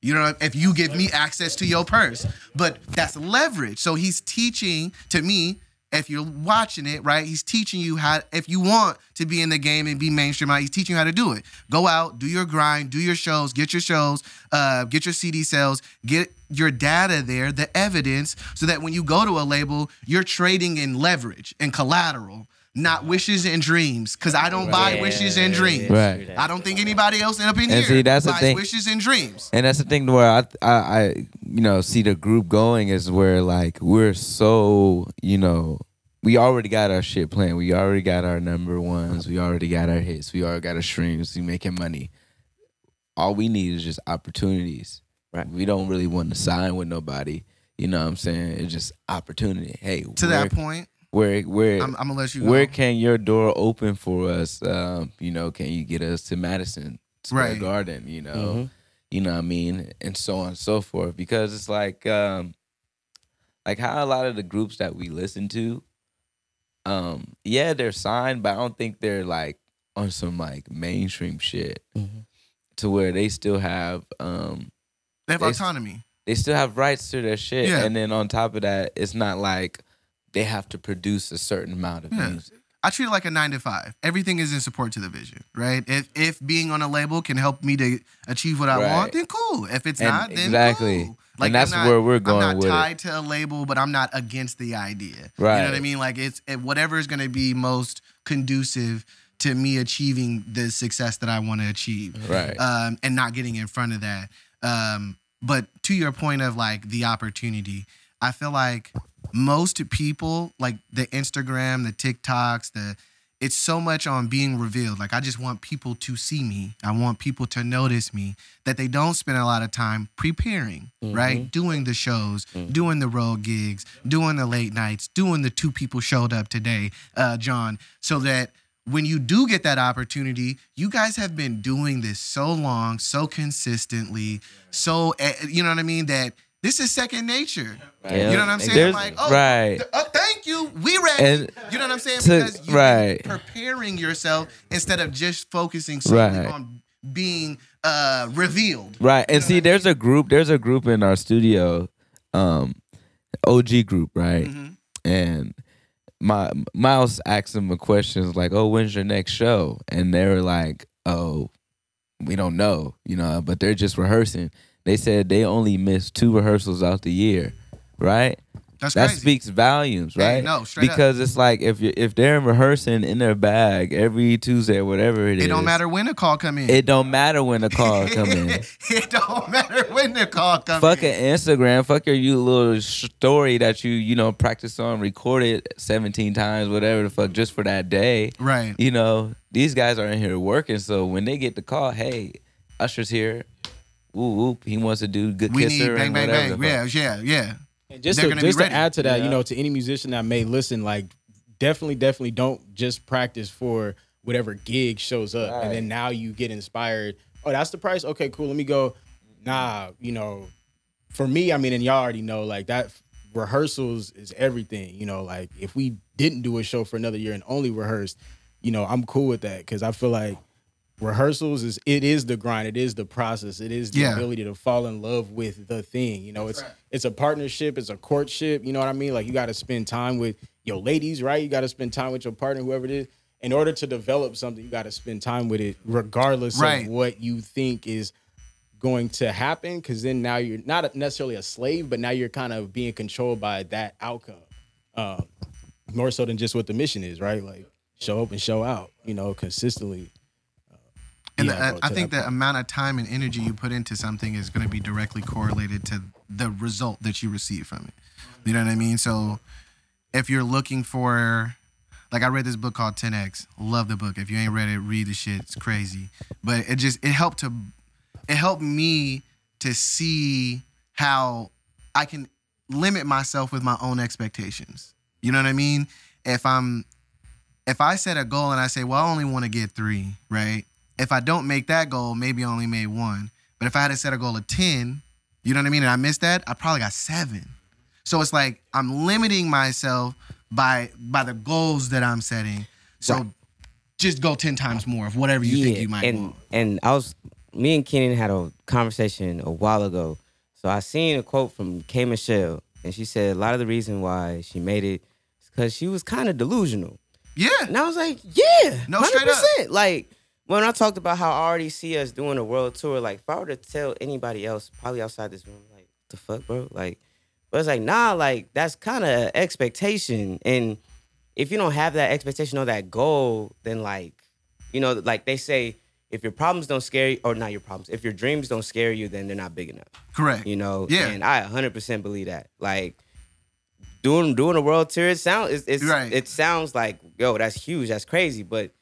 A: You know, if you give me access to your purse, but that's leverage. So he's teaching to me. If you're watching it, right, he's teaching you how. If you want to be in the game and be mainstream, he's teaching you how to do it. Go out, do your grind, do your shows, get your shows, uh, get your CD sales, get your data there, the evidence, so that when you go to a label, you're trading in leverage and collateral, not wishes and dreams. Because I don't buy wishes and dreams.
B: Right.
A: I don't think anybody else up in
B: And
A: here
B: see, that's the
A: buys
B: thing.
A: wishes and dreams.
B: And that's the thing where I, I, I, you know, see the group going is where like we're so, you know, we already got our shit playing. We already got our number ones. We already got our hits. We already got our streams. We making money. All we need is just opportunities.
F: Right.
B: We don't really want to sign with nobody. You know what I'm saying? It's just opportunity. Hey,
A: To that point,
B: where, where,
A: I'm, I'm gonna let you go.
B: where can your door open for us? Um, you know, can you get us to Madison Square
A: Right.
B: Garden? You know,
F: Mhm.
B: you know what I mean, and so on and so forth. Because it's like, um, like how a lot of the groups that we listen to, um, yeah, they're signed, but I don't think they're like on some like mainstream shit
F: Mhm.
B: to where they still have, um,
A: they have
B: they-
A: autonomy.
B: they still have rights to their shit,
A: Yeah.
B: and then on top of that, it's not like they have to produce a certain amount of
A: Yeah.
B: music.
A: I treat it like a nine to five. Everything is in support to the vision, right? If if being on a label can help me to achieve what I
B: Right.
A: want, then cool. If it's
B: And
A: not, then
B: exactly.
A: cool.
B: And that's
A: not-
B: where we're going
A: I'm not
B: with it.
A: tied to a label, but I'm not against the idea. Right. You know what I mean? Like it's it, whatever is going to be most conducive to me achieving the success that I want to achieve
B: Right.
A: um, and not getting in front of that. Um, but to your point of like the opportunity, I feel like most people, like the Instagram, the TikToks, the it's so much on being revealed. Like I just want people to see me. I want people to notice me that they don't spend a lot of time preparing, right? Doing the shows, doing the road gigs, doing the late nights, doing the two people showed up today, uh, John, so that when you do get that opportunity, you guys have been doing this so long, so consistently, so eh, you know what I mean that this is second nature.
B: Yeah.
A: You know what I'm saying?
B: There's-
A: like, oh,
B: right.
A: th- uh, thank you. We ready.
B: And
A: you know what I'm saying?
B: to-
A: because you've
B: right.
A: preparing yourself instead of just focusing solely
B: Right.
A: on being uh, revealed.
B: Right. And see, there's a group, there's a group in our studio, um, OG group, right?
A: Mhm.
B: And my Miles asked them a question like, Oh, when's your next show? And they were like, Oh, we don't know, you know, but they're just rehearsing. They said they only missed two rehearsals out the year, right?
A: That's
B: that
A: crazy.
B: speaks volumes, right?
A: no, straight up.
B: because it's like if you if they're rehearsing in their bag every Tuesday or whatever it is,
A: it don't matter when the call come in.
B: It don't matter when the call come in.
A: it don't matter when the call come
B: Fuck
A: in.
B: an Instagram. Fuck your you little story that you you know practice on, record it seventeen times, whatever the fuck, just for that day.
A: Right.
B: You know these guys are in here working, so when they get the call, hey, Usher's here. Whoop whoop. He wants to do good
A: We
B: kisser
A: need bang
B: and
A: bang
B: whatever.
A: bang. Yeah, yeah, yeah.
C: And just
A: They're
C: to,
A: gonna be
C: just to
A: ready.
C: add to that,
B: Yeah.
C: you know, to any musician that may listen, like definitely, definitely don't just practice for whatever gig shows up, and then now you get inspired. Oh, that's the price. Okay, cool. Let me go. Nah, you know, for me, I mean, and y'all already know, like that rehearsals is everything. You know, like if we didn't do a show for another year and only rehearsed, you know, I'm cool with that because I feel like rehearsals is it is the grind, it is the process, it is the
A: Yeah.
C: ability to fall in love with the thing. You know, it's it's a partnership, it's a courtship. You know what I mean? Like you got to spend time with your ladies, right? You got to spend time with your partner, whoever it is. In order to develop something, you got to spend time with it, regardless
A: Right.
C: of what you think is going to happen because then now you're not necessarily a slave but now you're kind of being controlled by that outcome um, more so than just what the mission is right like show up and show out you know consistently
A: And
C: Yeah,
A: the, I think the amount of time and energy you put into something is going to be directly correlated to the result that you receive from it. You know what I mean? So if you're looking for, like, I read this book called 10x. Love the book. If you ain't read it, read the shit. It's crazy. But it just it helped to, it helped me to see how I can limit myself with my own expectations. You know what I mean? If I'm if I set a goal and I say, well, I only want to get three, right? If I don't make that goal, maybe I only made one. But if I had to set a goal of 10, you know what I mean? And I missed that, I probably got seven. So it's like I'm limiting myself by by the goals that I'm setting. So
F: Right.
A: just go 10 times more of whatever you think you might
F: and
A: want.
F: and I was me and Kenan had a conversation a while ago. So I seen a quote from K Michelle, and she said a lot of the reason why she made it is because she was kind of delusional.
A: Yeah.
F: And I was like, yeah,
A: No,
F: hundred
A: straight up.
F: Like when I talked about how I already see us doing a world tour, like if I were to tell anybody else, probably outside this room, like the fuck, bro, like, but it's like nah, like that's kind of expectation, and if you don't have that expectation or that goal, then like, you know, like they say, if your problems don't scare you, or not your problems, if your dreams don't scare you, then they're not big enough
A: Correct.
F: you know.
A: Yeah.
F: And I 100% believe that. Like doing doing a world tour, it sounds it's, it's
A: Right.
F: it sounds like yo, that's huge, that's crazy, but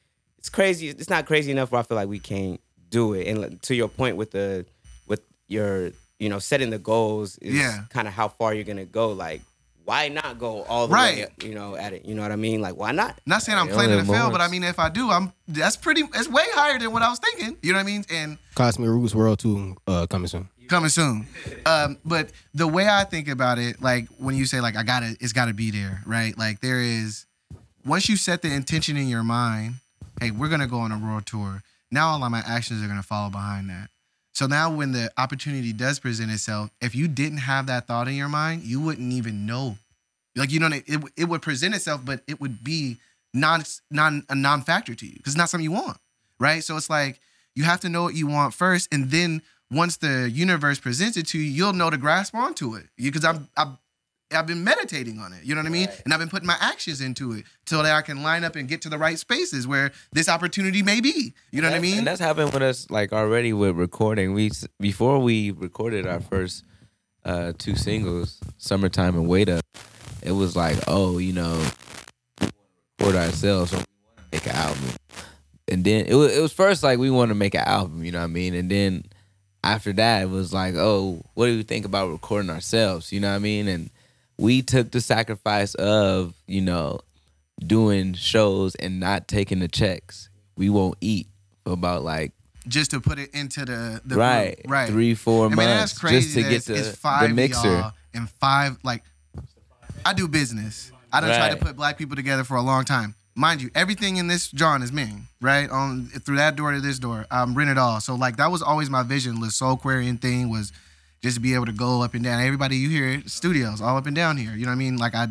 F: it's crazy. It's not crazy enough where I feel like we can't do it. And to your point with the with your you know setting the goals is
A: Yeah.
F: kind of how far you're gonna go. Like why not go all the
A: Right.
F: way you know at it? You know what I mean? Like why not?
A: Not saying I'm
B: Yeah,
A: planning to fail, but I mean, if I do, I'm that's pretty. It's way higher than what I was thinking. You know what I mean? And
E: Cosmic Roots World Tour uh, coming soon.
A: coming soon. Um, but the way I think about it, like when you say like I gotta, it's gotta be there, right? Like there is, once you set the intention in your mind, hey, we're gonna go on a world tour. Now all of my actions are gonna follow behind that. So now when the opportunity does present itself, if you didn't have that thought in your mind, you wouldn't even know. Like you know, it it would present itself, but it would be non non a non factor to you because it's not something you want, right? So it's like you have to know what you want first, and then once the universe presents it to you, you'll know to grasp onto it. Because I'm I've, I've been meditating on it, you know what I mean, and I've been putting my actions into it so that I can line up and get to the right spaces where this opportunity may be. You know what I mean?
B: And that's happened with us like already with recording. We before we recorded our first uh two singles, "Summertime" and "Wait Up," it was like, oh, you know, we record ourselves, so we want to make an album. And then it was it was first like we want to make an album, you know what I mean? And then after that, it was like, oh, what do you think about recording ourselves? You know what I mean? And we took the sacrifice of, you know, doing shows and not taking the checks. We won't eat for about like
A: Just to put it into the, the
B: right,
A: group. right,
B: three, four
A: I mean,
B: months
A: that's crazy.
B: just to get the,
A: it's five
B: the mixer.
A: and five like I do business. I done try to put black people together for a long time. Mind you, everything in this John is me, right? On through that door to this door, I'm rent it all. So like that was always my vision. The Soulquarian thing was just be able to go up and down. Everybody you hear studios all up and down here. You know what I mean? Like I,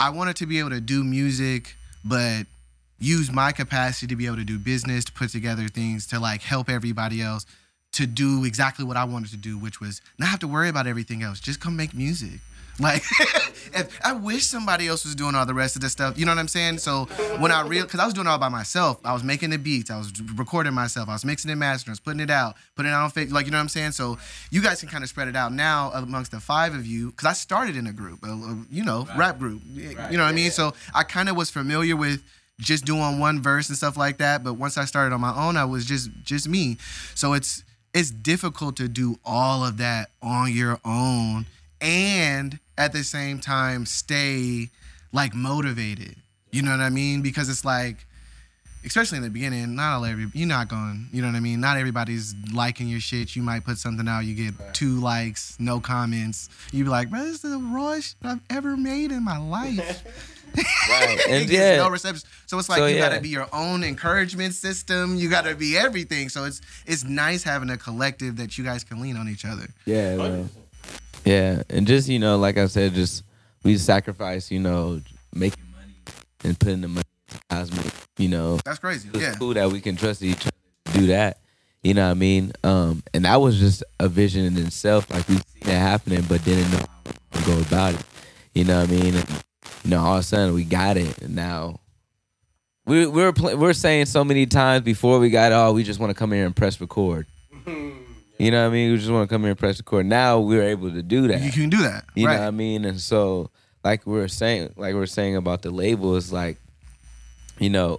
A: I wanted to be able to do music, but use my capacity to be able to do business, to put together things, to like help everybody else to do exactly what I wanted to do, which was not have to worry about everything else. Just come make music. Like, if, I wish somebody else was doing all the rest of the stuff. You know what I'm saying? So when I real, because I was doing it all by myself. I was making the beats. I was recording myself. I was mixing and mastering. I was putting it out, putting it on Facebook. Like you know what I'm saying? So you guys can kind of spread it out now amongst the five of you. Because I started in a group, a, a, you know, rap group. You know what I mean? So I kind of was familiar with just doing one verse and stuff like that. But once I started on my own, I was just just me. So it's it's difficult to do all of that on your own and at the same time stay like motivated. You know what I mean? Because it's like especially in the beginning, not all every you're not going, you know what I mean? Not everybody's liking your shit. You might put something out, you get two likes, no comments. You be like, bro, this is the rawest I've ever made in my life.
B: Right. And yeah.
A: no reception. So it's like
B: So,
A: you
B: yeah.
A: gotta be your own encouragement system. You gotta be everything. So it's it's nice having a collective that you guys can lean on each other.
B: Yeah. Yeah, and just you know, like I said, just we sacrifice, you know, making money and putting the money into cosmic. You know,
A: That's crazy.
B: it's
A: Yeah.
B: cool that we can trust each other to do that. You know what I mean? Um, and that was just a vision in itself. Like we seen it happening, but didn't know how to go about it. You know what I mean? And, you know, all of a sudden we got it, and now we we're pl- we're saying so many times before we got it, oh, we just want to come here and press record. You know what I mean? We just want to come here and press the record. Now we're able to do that.
A: You can do that.
B: You
A: right.
B: know what I mean? And so, like we are saying, like we are saying about the label, is like, you know,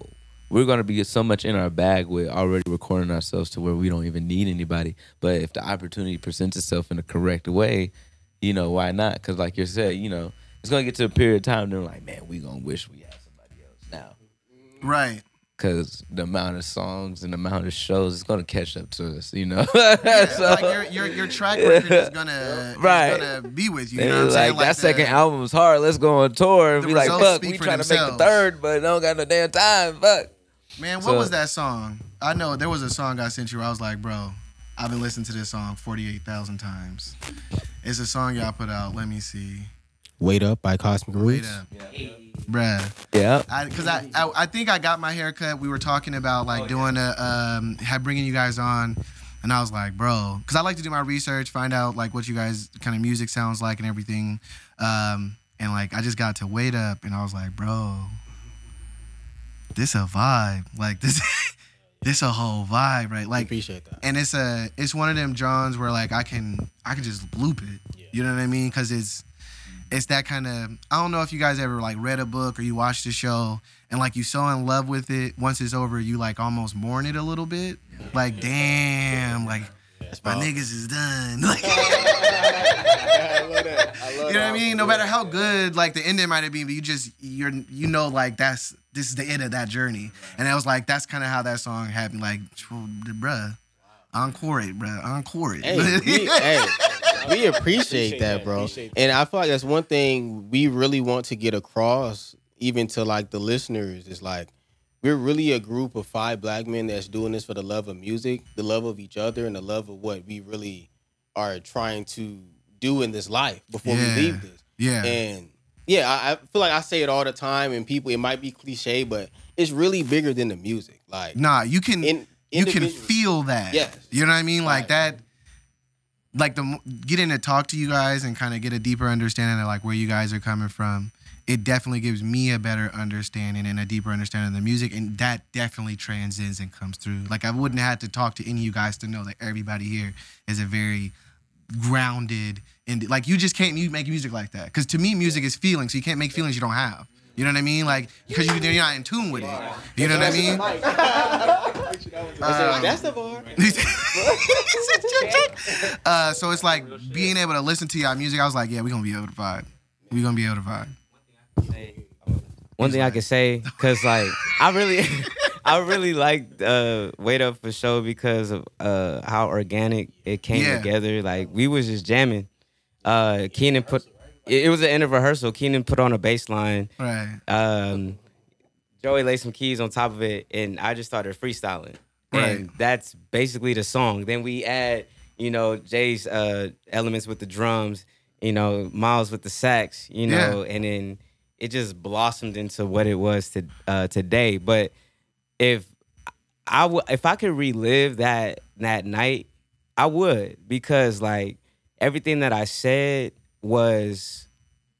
B: we're gonna be so much in our bag with already recording ourselves to where we don't even need anybody. But if the opportunity presents itself in the correct way, you know, why not? Because like you said, you know, it's gonna get to a period of time. They're like, man, we gonna wish we had somebody else now.
A: Right.
B: Because the amount of songs and the amount of shows is gonna catch up to us, you know.
A: Yeah,
B: So-
A: like your, your your track record is gonna
B: Right.
A: gonna be with you. You know what I'm
B: like, that
A: the-
B: second album was hard. Let's go on tour and be like, fuck, we
A: for
B: trying to make the third, but don't got no damn time. Fuck.
A: Man, what
B: So-
A: was that song? I know there was a song I sent you where I was like, bro, I've been listening to this song 48,000 times. It's a song y'all put out. Let me see.
E: Wait up by Cosmic
A: Wait
E: Roots.
A: up. Bruh.
B: Yeah.
A: I, Cause I, I, I think I got my haircut. We were talking about like doing a, um, had bringing you guys on. And I was like, bro, cause I like to do my research, find out like what you guys kind of music sounds like and everything. Um, and like, I just got to wait up and I was like, bro, this a vibe. Like this, this a whole vibe, right? Like,
E: appreciate that.
A: and it's a it's one of them Johns where like I can I can just loop it. Yeah. You know what I mean? Because it's it's that kind of I don't know if you guys ever like read a book or you watched the show and like you so in love with it. Once it's over, you like almost mourn it a little bit. Like damn, like my niggas is done. Like,
E: I love that. I love
A: you know what I mean? No matter how good like the ending might have been, but you just you're you know like that's this is the end of that journey. And I was like that's kind of how that song happened. Like, bruh, encore it, bruh, encore it.
E: Hey, we, hey, we appreciate that, bro.
C: appreciate that.
E: And I feel like that's one thing we really want to get across, even to like the listeners, is like we're really a group of five black men that's doing this for the love of music, the love of each other, and the love of what we really are trying to do in this life before
A: Yeah.
E: we leave this.
A: yeah.
E: And yeah, I, I feel like I say it all the time, and people, it might be cliche, but it's really bigger than the music. Like,
A: Nah, you can
E: in,
A: you can feel that.
E: Yes.
A: You know what I mean? Like
E: Right.
A: that like the getting to talk to you guys and kind of get a deeper understanding of like where you guys are coming from. It definitely gives me a better understanding and a deeper understanding of the music, and that definitely transcends and comes through. Like I wouldn't have to talk to any of you guys to know that everybody here is a very grounded and like you just can't make music like that. Because to me, music is feelings so you can't make feelings you don't have. You know what I mean? Like because you're not in tune with it. You know what I mean? Um,
E: that's the bar.
A: uh, so it's like being able to listen to y'all music. I was like, yeah, we're gonna be able to vibe. We're gonna be able to vibe.
F: One thing I can say, cause like I really, I really liked uh, Wait Up for Show because of uh, how organic it came
A: Yeah.
F: together. Like we was just jamming. Uh, Keenan put it, it was the end of rehearsal. Keenan put on a bass line.
A: Right.
F: Um, Joey laid some keys on top of it, and I just started freestyling. And that's basically the song. Then we add, you know, Jay's uh, elements with the drums, you know, Miles with the sax, you know, and then it just blossomed into what it was to uh, today. But if I would, if I could relive that that night, I would because like everything that I said was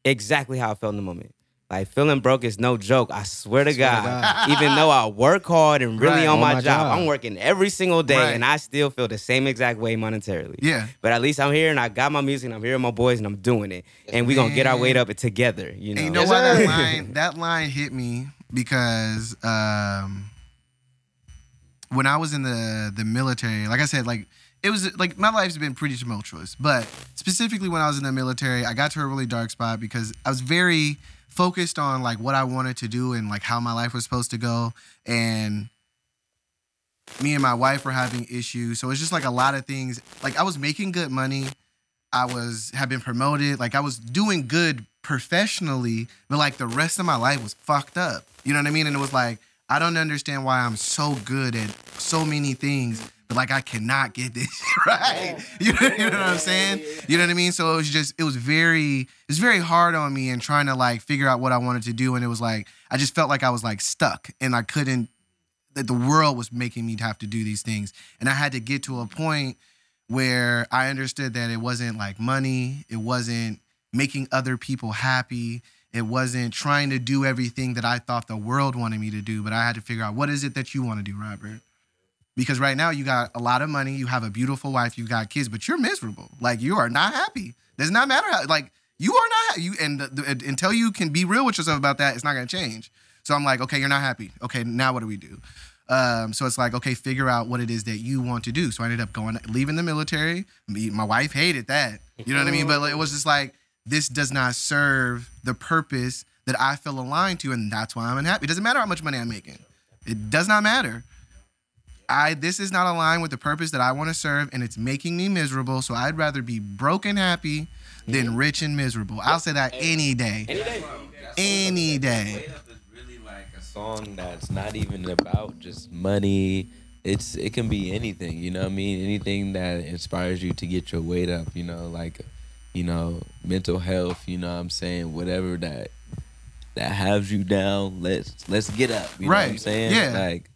F: exactly how I felt in the moment. Like feeling broke is no joke. I swear to
E: to
F: God. Even though I work hard and really
A: Right.
F: on
E: On
F: my,
E: my
F: job,
E: job.
F: I'm working every single day,
A: Right.
F: and I still feel the same exact way monetarily.
A: Yeah.
F: But at least I'm here and I got my music and I'm here with my boys and I'm doing it. And we're gonna get our weight up together, you know.
A: And you know
E: Yes,
A: why that line that line hit me because um, when I was in the the military, like I said, like it was like my life's been pretty tumultuous, but specifically when I was in the military, I got to a really dark spot because I was very focused on like what I wanted to do and like how my life was supposed to go, and me and my wife were having issues. So it's just like a lot of things. Like I was making good money. I was have been promoted. Like I was doing good professionally, but like the rest of my life was fucked up. You know what I mean? And it was like I don't understand why I'm so good at so many things, but like I cannot get this right. You know, you know what I'm saying? You know what I mean? So it was just it was very it's very hard on me and trying to like figure out what I wanted to do. And it was like I just felt like I was like stuck and I couldn't that the world was making me have to do these things. And I had to get to a point where I understood that it wasn't like money, it wasn't making other people happy, it wasn't trying to do everything that I thought the world wanted me to do, but I had to figure out what is it that you want to do, Robert? Because right now you got a lot of money, you have a beautiful wife, you got kids, but you're miserable. Like you are not happy. Does not matter how like you are not you and the, the, until you can be real with yourself about that, it's not going to change. So I'm like, okay, you're not happy. Okay, now what do we do? Um, so it's like, okay, figure out what it is that you want to do. So I ended up going, leaving the military. Me- My wife hated that. You know what I mean? But it was just like, this does not serve the purpose that I feel aligned to, and that's why I'm unhappy. It doesn't matter how much money I'm making. It does not matter. I this is not aligned with the purpose that I want to serve, and it's making me miserable. So I'd rather be broke and happy than rich and miserable. I'll say that any day. Any day.
B: Wait Up is really like a song that's not even about just money. It's it can be anything, you know what I mean? Anything that inspires you to get your weight up, you know, like you know, mental health, you know what I'm saying? Whatever that that has you down, let's let's get up. You know what I'm
A: Right.
B: saying?
A: Yeah.
B: Like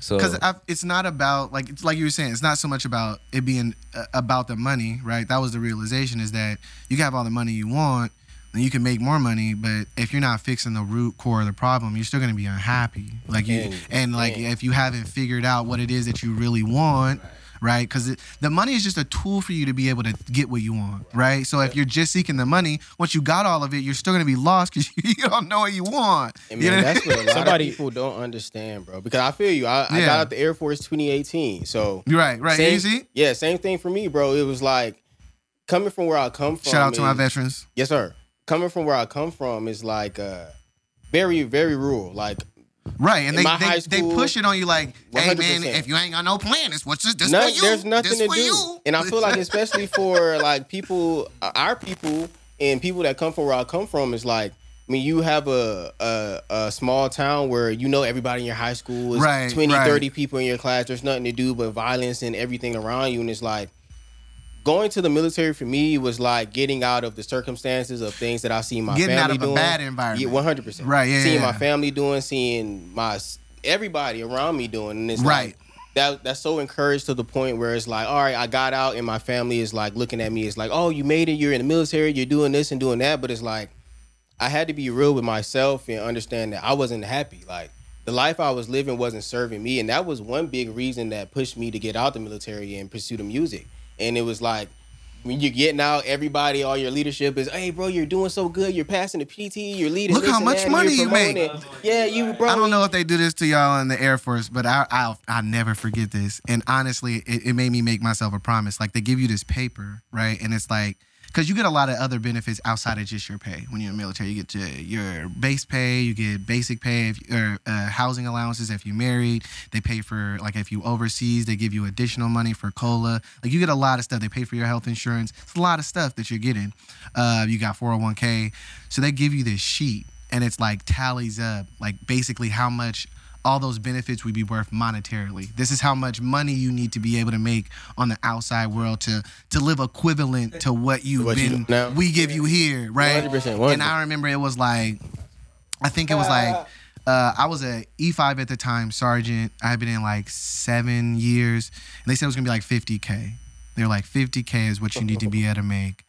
B: so
A: because it's not about like it's like you were saying it's not so much about it being uh, about the money right? That was the realization is that you can have all the money you want and you can make more money but if you're not fixing the root core of the problem you're still going to be unhappy. Like you
E: And-
A: and like if you haven't figured out what it is that you really want right because the money is just a tool for you to be able to get what you want right so if you're just seeking the money once you got all of it you're still going to be lost because you don't know what you want
E: And
A: You
E: man,
A: know?
E: that's what a lot
C: Somebody-
E: of people don't understand, bro. Because I feel you. I, I got out the Air Force 2018, so
A: You're right right
E: same,
A: easy
E: yeah, same thing for me, bro. It was like coming from where I come from.
A: shout out to my veterans
E: Yes, sir. Coming from where I come from is like uh, very, very rural. Like
A: Right, and
E: In
A: they they,
E: high
A: they push it on you like, hey man,
E: 100%.
A: if you ain't got no plan, it's what's this, this
E: none-
A: for you.
E: there's nothing
A: this
E: to do.
A: You.
E: And I feel like especially for like people, uh, our people, and people that come from where I come from is like. I mean, you have a, a a small town where you know everybody in your high school is
A: Right,
E: 20,
A: right.
E: 30 people in your class. There's nothing to do but violence and everything around you. And it's like going to the military for me was like getting out of the circumstances of things that I see my
A: Getting
E: family
A: out of a
E: doing.
A: bad environment.
E: Yeah, one hundred percent.
A: Right, yeah,
E: Seeing
A: yeah.
E: my family doing, seeing my everybody around me doing, and it's
A: Right.
E: like that. That's so encouraged to the point where it's like, all right, I got out, and my family is like looking at me. It's like, oh, you made it. You're in the military. You're doing this and doing that. But it's like, I had to be real with myself and understand that I wasn't happy. Like the life I was living wasn't serving me, and that was one big reason that pushed me to get out the military and pursue the music. And it was like when you're getting out, everybody, all your leadership is, hey, bro, you're doing so good. You're passing the PT. You're leading.
A: Look how much
E: that,
A: money you make.
E: Yeah, you, bro.
A: I don't know if they do this to y'all in the Air Force, but I I'll I never forget this. And honestly, it, it made me make myself a promise. Like they give you this paper, right? And it's like because you get a lot of other benefits outside of just your pay. When you're in the military, you get your, base pay, you get basic pay, if, or uh, housing allowances if you're married. They pay for like if you overseas, they give you additional money for cola. Like you get a lot of stuff. They pay for your health insurance. It's a lot of stuff that you're getting. Uh, you got 401k, so they give you this sheet, and it's like tallies up like basically how much all those benefits would be worth monetarily. This is how much money you need to be able to make on the outside world to to live equivalent to what you've
E: What
A: been
E: now.
A: we give you here, right?
E: 100%, 100%.
A: And I remember it was like I think it was like uh, I was a E5 at the time, sergeant. I had been in like seven years, and they said it was gonna be like 50k. They're like 50k is what you need to be able to make,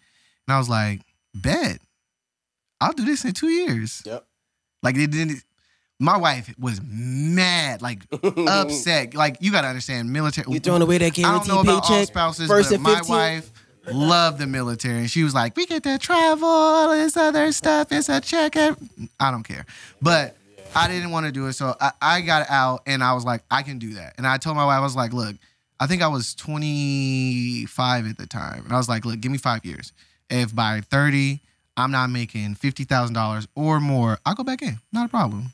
A: and I was like, bet, I'll do this in two years.
E: Yep.
A: Like they didn't. My wife was mad, like upset. Like you gotta understand, military.
E: You throwing away that
A: I don't know about all
E: paycheck?
A: spouses,
E: First
A: but
E: and
A: my
E: 15?
A: wife loved the military, and she was like, "We get to travel, all this other stuff. It's a check." I don't care, but I didn't want to do it, so I, I got out, and I was like, "I can do that." And I told my wife, I was like, "Look, I think I was 25 at the time, and I was like, look, give me five years. If by 30 I'm not making fifty thousand dollars or more, I'll go back in. Not a problem."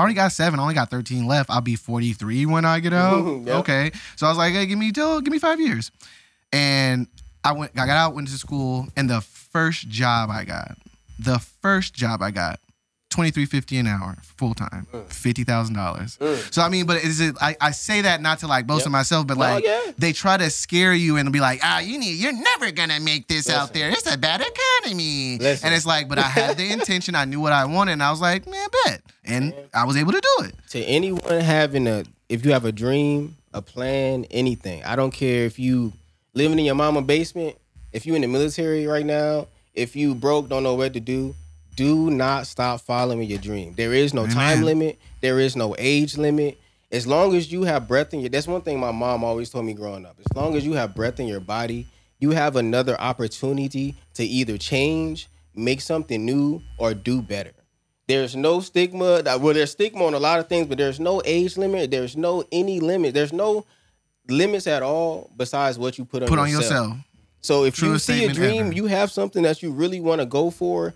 A: I only got seven. I only got 13 left. I'll be 43 when I get out.
E: Yep.
A: Okay. So I was like, hey, give me till give me five years. And I went I got out, went to school, and the first job I got, the first job I got, twenty three fifty an hour, full time, fifty thousand dollars. So I mean, but is it I, I say that not to like boast
E: Yep.
A: of myself, but
E: No,
A: like
E: yeah.
A: they try to scare you and be like, ah, you need you're never gonna make this out there. It's a bad economy.
E: Listen.
A: And it's like, but I had the intention, I knew what I wanted, and I was like, man, bet. And I was able to do it.
E: to anyone having a if you have a dream a plan anything i don't care if you living in your mama basement if you in the military right now if you broke don't know what to do do not stop following your dream there is no time limit there is no age limit as long as you have breath in your that's one thing my mom always told me growing up as long as you have breath in your body you have another opportunity to either change make something new or do better there's no stigma. that- Well, there's stigma on a lot of things, but there's no age limit. There's no any limit. There's no limits at all besides what you put on
A: Put on
E: yourself.
A: yourself.
E: So if
A: Truest
E: you see a dream,
A: ever.
E: you have something that you really want to go for.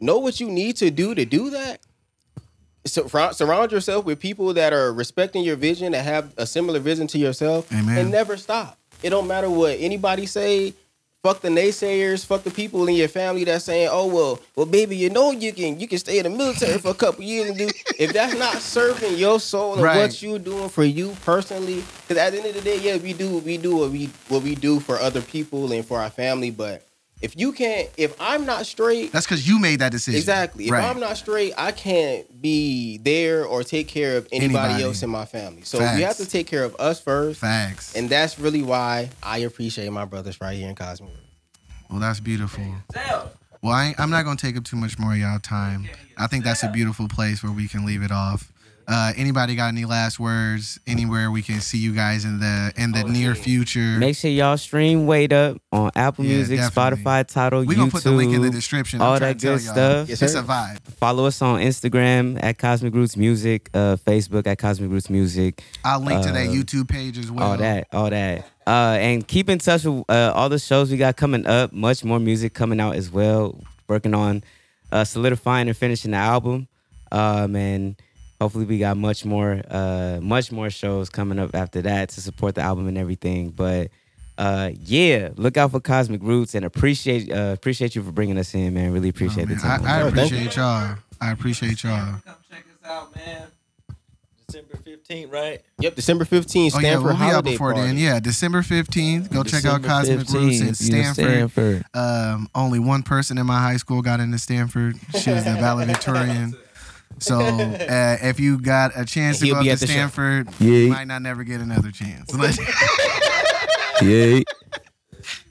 E: Know what you need to do to do that. So, surround yourself with people that are respecting your vision, that have a similar vision to yourself,
A: Amen.
E: and never stop. It don't matter what anybody say. Fuck the naysayers. Fuck the people in your family that's saying, "Oh well, well, baby, you know you can you can stay in the military for a couple years and do." If that's not serving your soul and
A: Right.
E: what you're doing for you personally, because at the end of the day, yeah, we do we do what we what we do for other people and for our family. But if you can't, if I'm not straight,
A: That's because you made that decision.
E: Exactly. If
A: Right.
E: I'm not straight, I can't be there or take care of anybody,
A: Anybody.
E: else in my family. So
A: Facts.
E: we have to take care of us first.
A: Facts.
E: And that's really why I appreciate my brothers right here in Cosmo.
A: Well, that's beautiful. Well, I, I'm not gonna take up too much more of y'all time. I think that's a beautiful place where we can leave it off. Uh, anybody got any last words? Anywhere we can see you guys in the in the near future?
F: Make sure y'all stream Wait Up on Apple
A: Yeah,
F: Music,
A: definitely.
F: Spotify, Title,
A: we
F: YouTube.
A: gonna put the link in the description. I'm
F: all that
A: to tell
F: good
A: y'all.
F: stuff.
E: Yes,
A: It's a vibe.
F: Follow us on Instagram at Cosmic Roots Music, uh, Facebook at Cosmic Roots Music.
A: I'll link to that
F: Uh,
A: YouTube page as well.
F: all that, all that. Uh, and keep in touch with uh, all the shows we got coming up. Much more music coming out as well. Working on uh, solidifying and finishing the album. Um, and hopefully we got much more, uh, much more shows coming up after that to support the album and everything. But uh, yeah, look out for Cosmic Roots and appreciate uh, appreciate you for bringing us in, man. Really
A: Oh,
F: appreciate
A: man,
F: the time.
A: I, I
E: Oh, thank you.
A: appreciate y'all. I appreciate y'all.
B: Come check us out, man. December 15th, right?
E: Yep, December 15th,
A: Oh
E: Stanford
A: yeah, we'll be out
E: Holiday
A: before
E: Party.
A: then. Yeah, December fifteenth. Go check out Cosmic Roots
B: 15th,
A: in
B: you in
A: Stanford.
B: Stanford.
A: Um, only one person in my high school got into Stanford. She was the valedictorian. So uh, if you got a chance to
E: He'll
A: go up to
E: at the.
A: Stanford,
B: Yeah.
A: you might not never get another chance.
B: Yeah.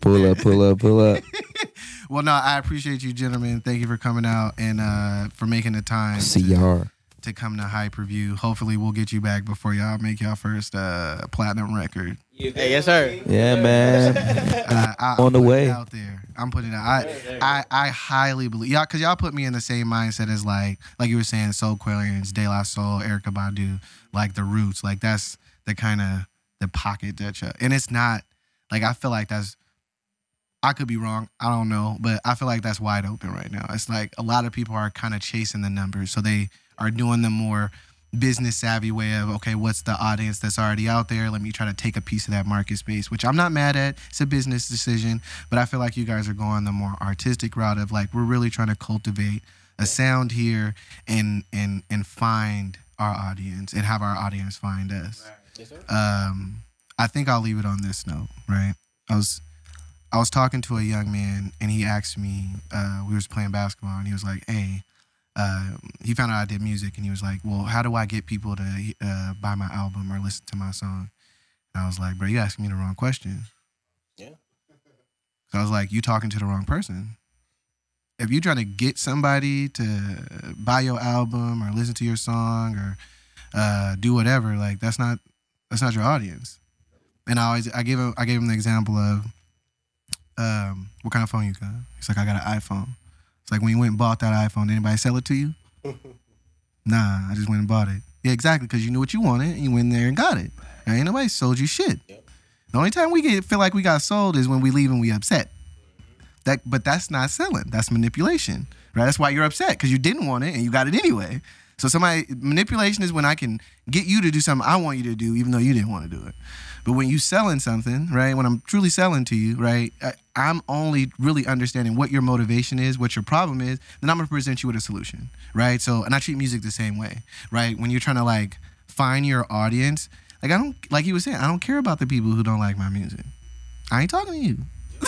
B: Pull up, pull up, pull up.
A: well, no, I appreciate you, gentlemen. Thank you for coming out and uh, for making the time
B: See
A: to,
B: y'all.
A: To come to Hyperview. Hopefully, we'll get you back before y'all make y'all first uh, platinum record.
E: Hey, yes, sir.
B: Yeah, man.
A: Uh, I,
B: On
A: I'm
B: the
A: putting
B: way.
A: out there. I'm putting it out. I, I, I highly believe y'all because y'all put me in the same mindset as like like you were saying, Soulquarians, De La Soul, Erykah Badu, like the Roots. Like that's the kind of the pocket that you and it's not like I feel like that's. I could be wrong. I don't know, but I feel like that's wide open right now. It's like a lot of people are kind of chasing the numbers, so they are doing the more business savvy way of okay, what's the audience that's already out there? Let me try to take a piece of that market space, which I'm not mad at. It's a business decision, but I feel like you guys are going the more artistic route of like we're really trying to cultivate a sound here and and and find our audience and have our audience find us. Um, I think I'll leave it on this note, right? I was I was talking to a young man and he asked me, uh, we was playing basketball and he was like, hey, uh, he found out I did music and he was like, well, how do I get people to uh, buy my album or listen to my song? And I was like, bro, you asking me the wrong question.
E: Yeah.
A: So I was like, you talking to the wrong person. If you're trying to get somebody to buy your album or listen to your song or uh, do whatever, like that's not that's not your audience. And I always I gave him I gave him the example of um, what kind of phone you got? He's like, I got an iPhone. It's like when you went and bought that iPhone, did anybody sell it to you? nah, I just went and bought it. Yeah, exactly, because you knew what you wanted and you went there and got it. Now, ain't nobody sold you shit.
E: Yep.
A: The only time we get feel like we got sold is when we leave and we upset. That, but that's not selling. That's manipulation, right? That's why you're upset because you didn't want it and you got it anyway. So somebody manipulation is when I can get you to do something I want you to do, even though you didn't want to do it. But when you selling something, right? When I'm truly selling to you, right? I, I'm only really understanding what your motivation is, what your problem is. Then I'm gonna present you with a solution, right? So, and I treat music the same way, right? When you're trying to like find your audience, like I don't, like you was saying, I don't care about the people who don't like my music. I ain't talking to you.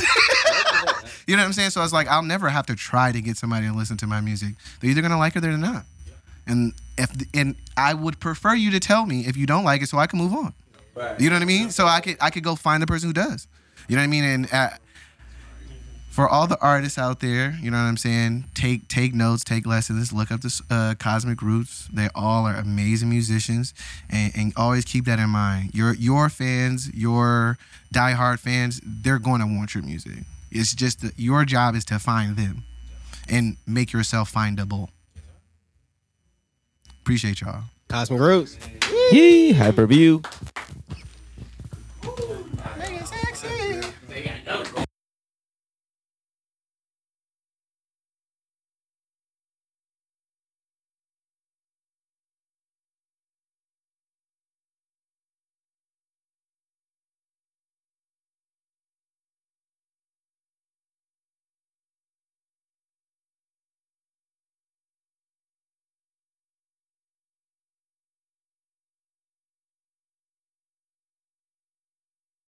A: you know what I'm saying? So I was like I'll never have to try to get somebody to listen to my music. They're either gonna like it or they're not. And if and I would prefer you to tell me if you don't like it, so I can move on. You know what I mean? So I could I could go find the person who does. You know what I mean? And uh, for all the artists out there, you know what I'm saying? Take take notes, take lessons, look up this uh, Cosmic Roots. They all are amazing musicians, and, and always keep that in mind. Your your fans, your diehard fans, they're going to want your music. It's just that your job is to find them, and make yourself findable. Appreciate y'all.
E: Cosmic Roots.
B: Yee, hyperview.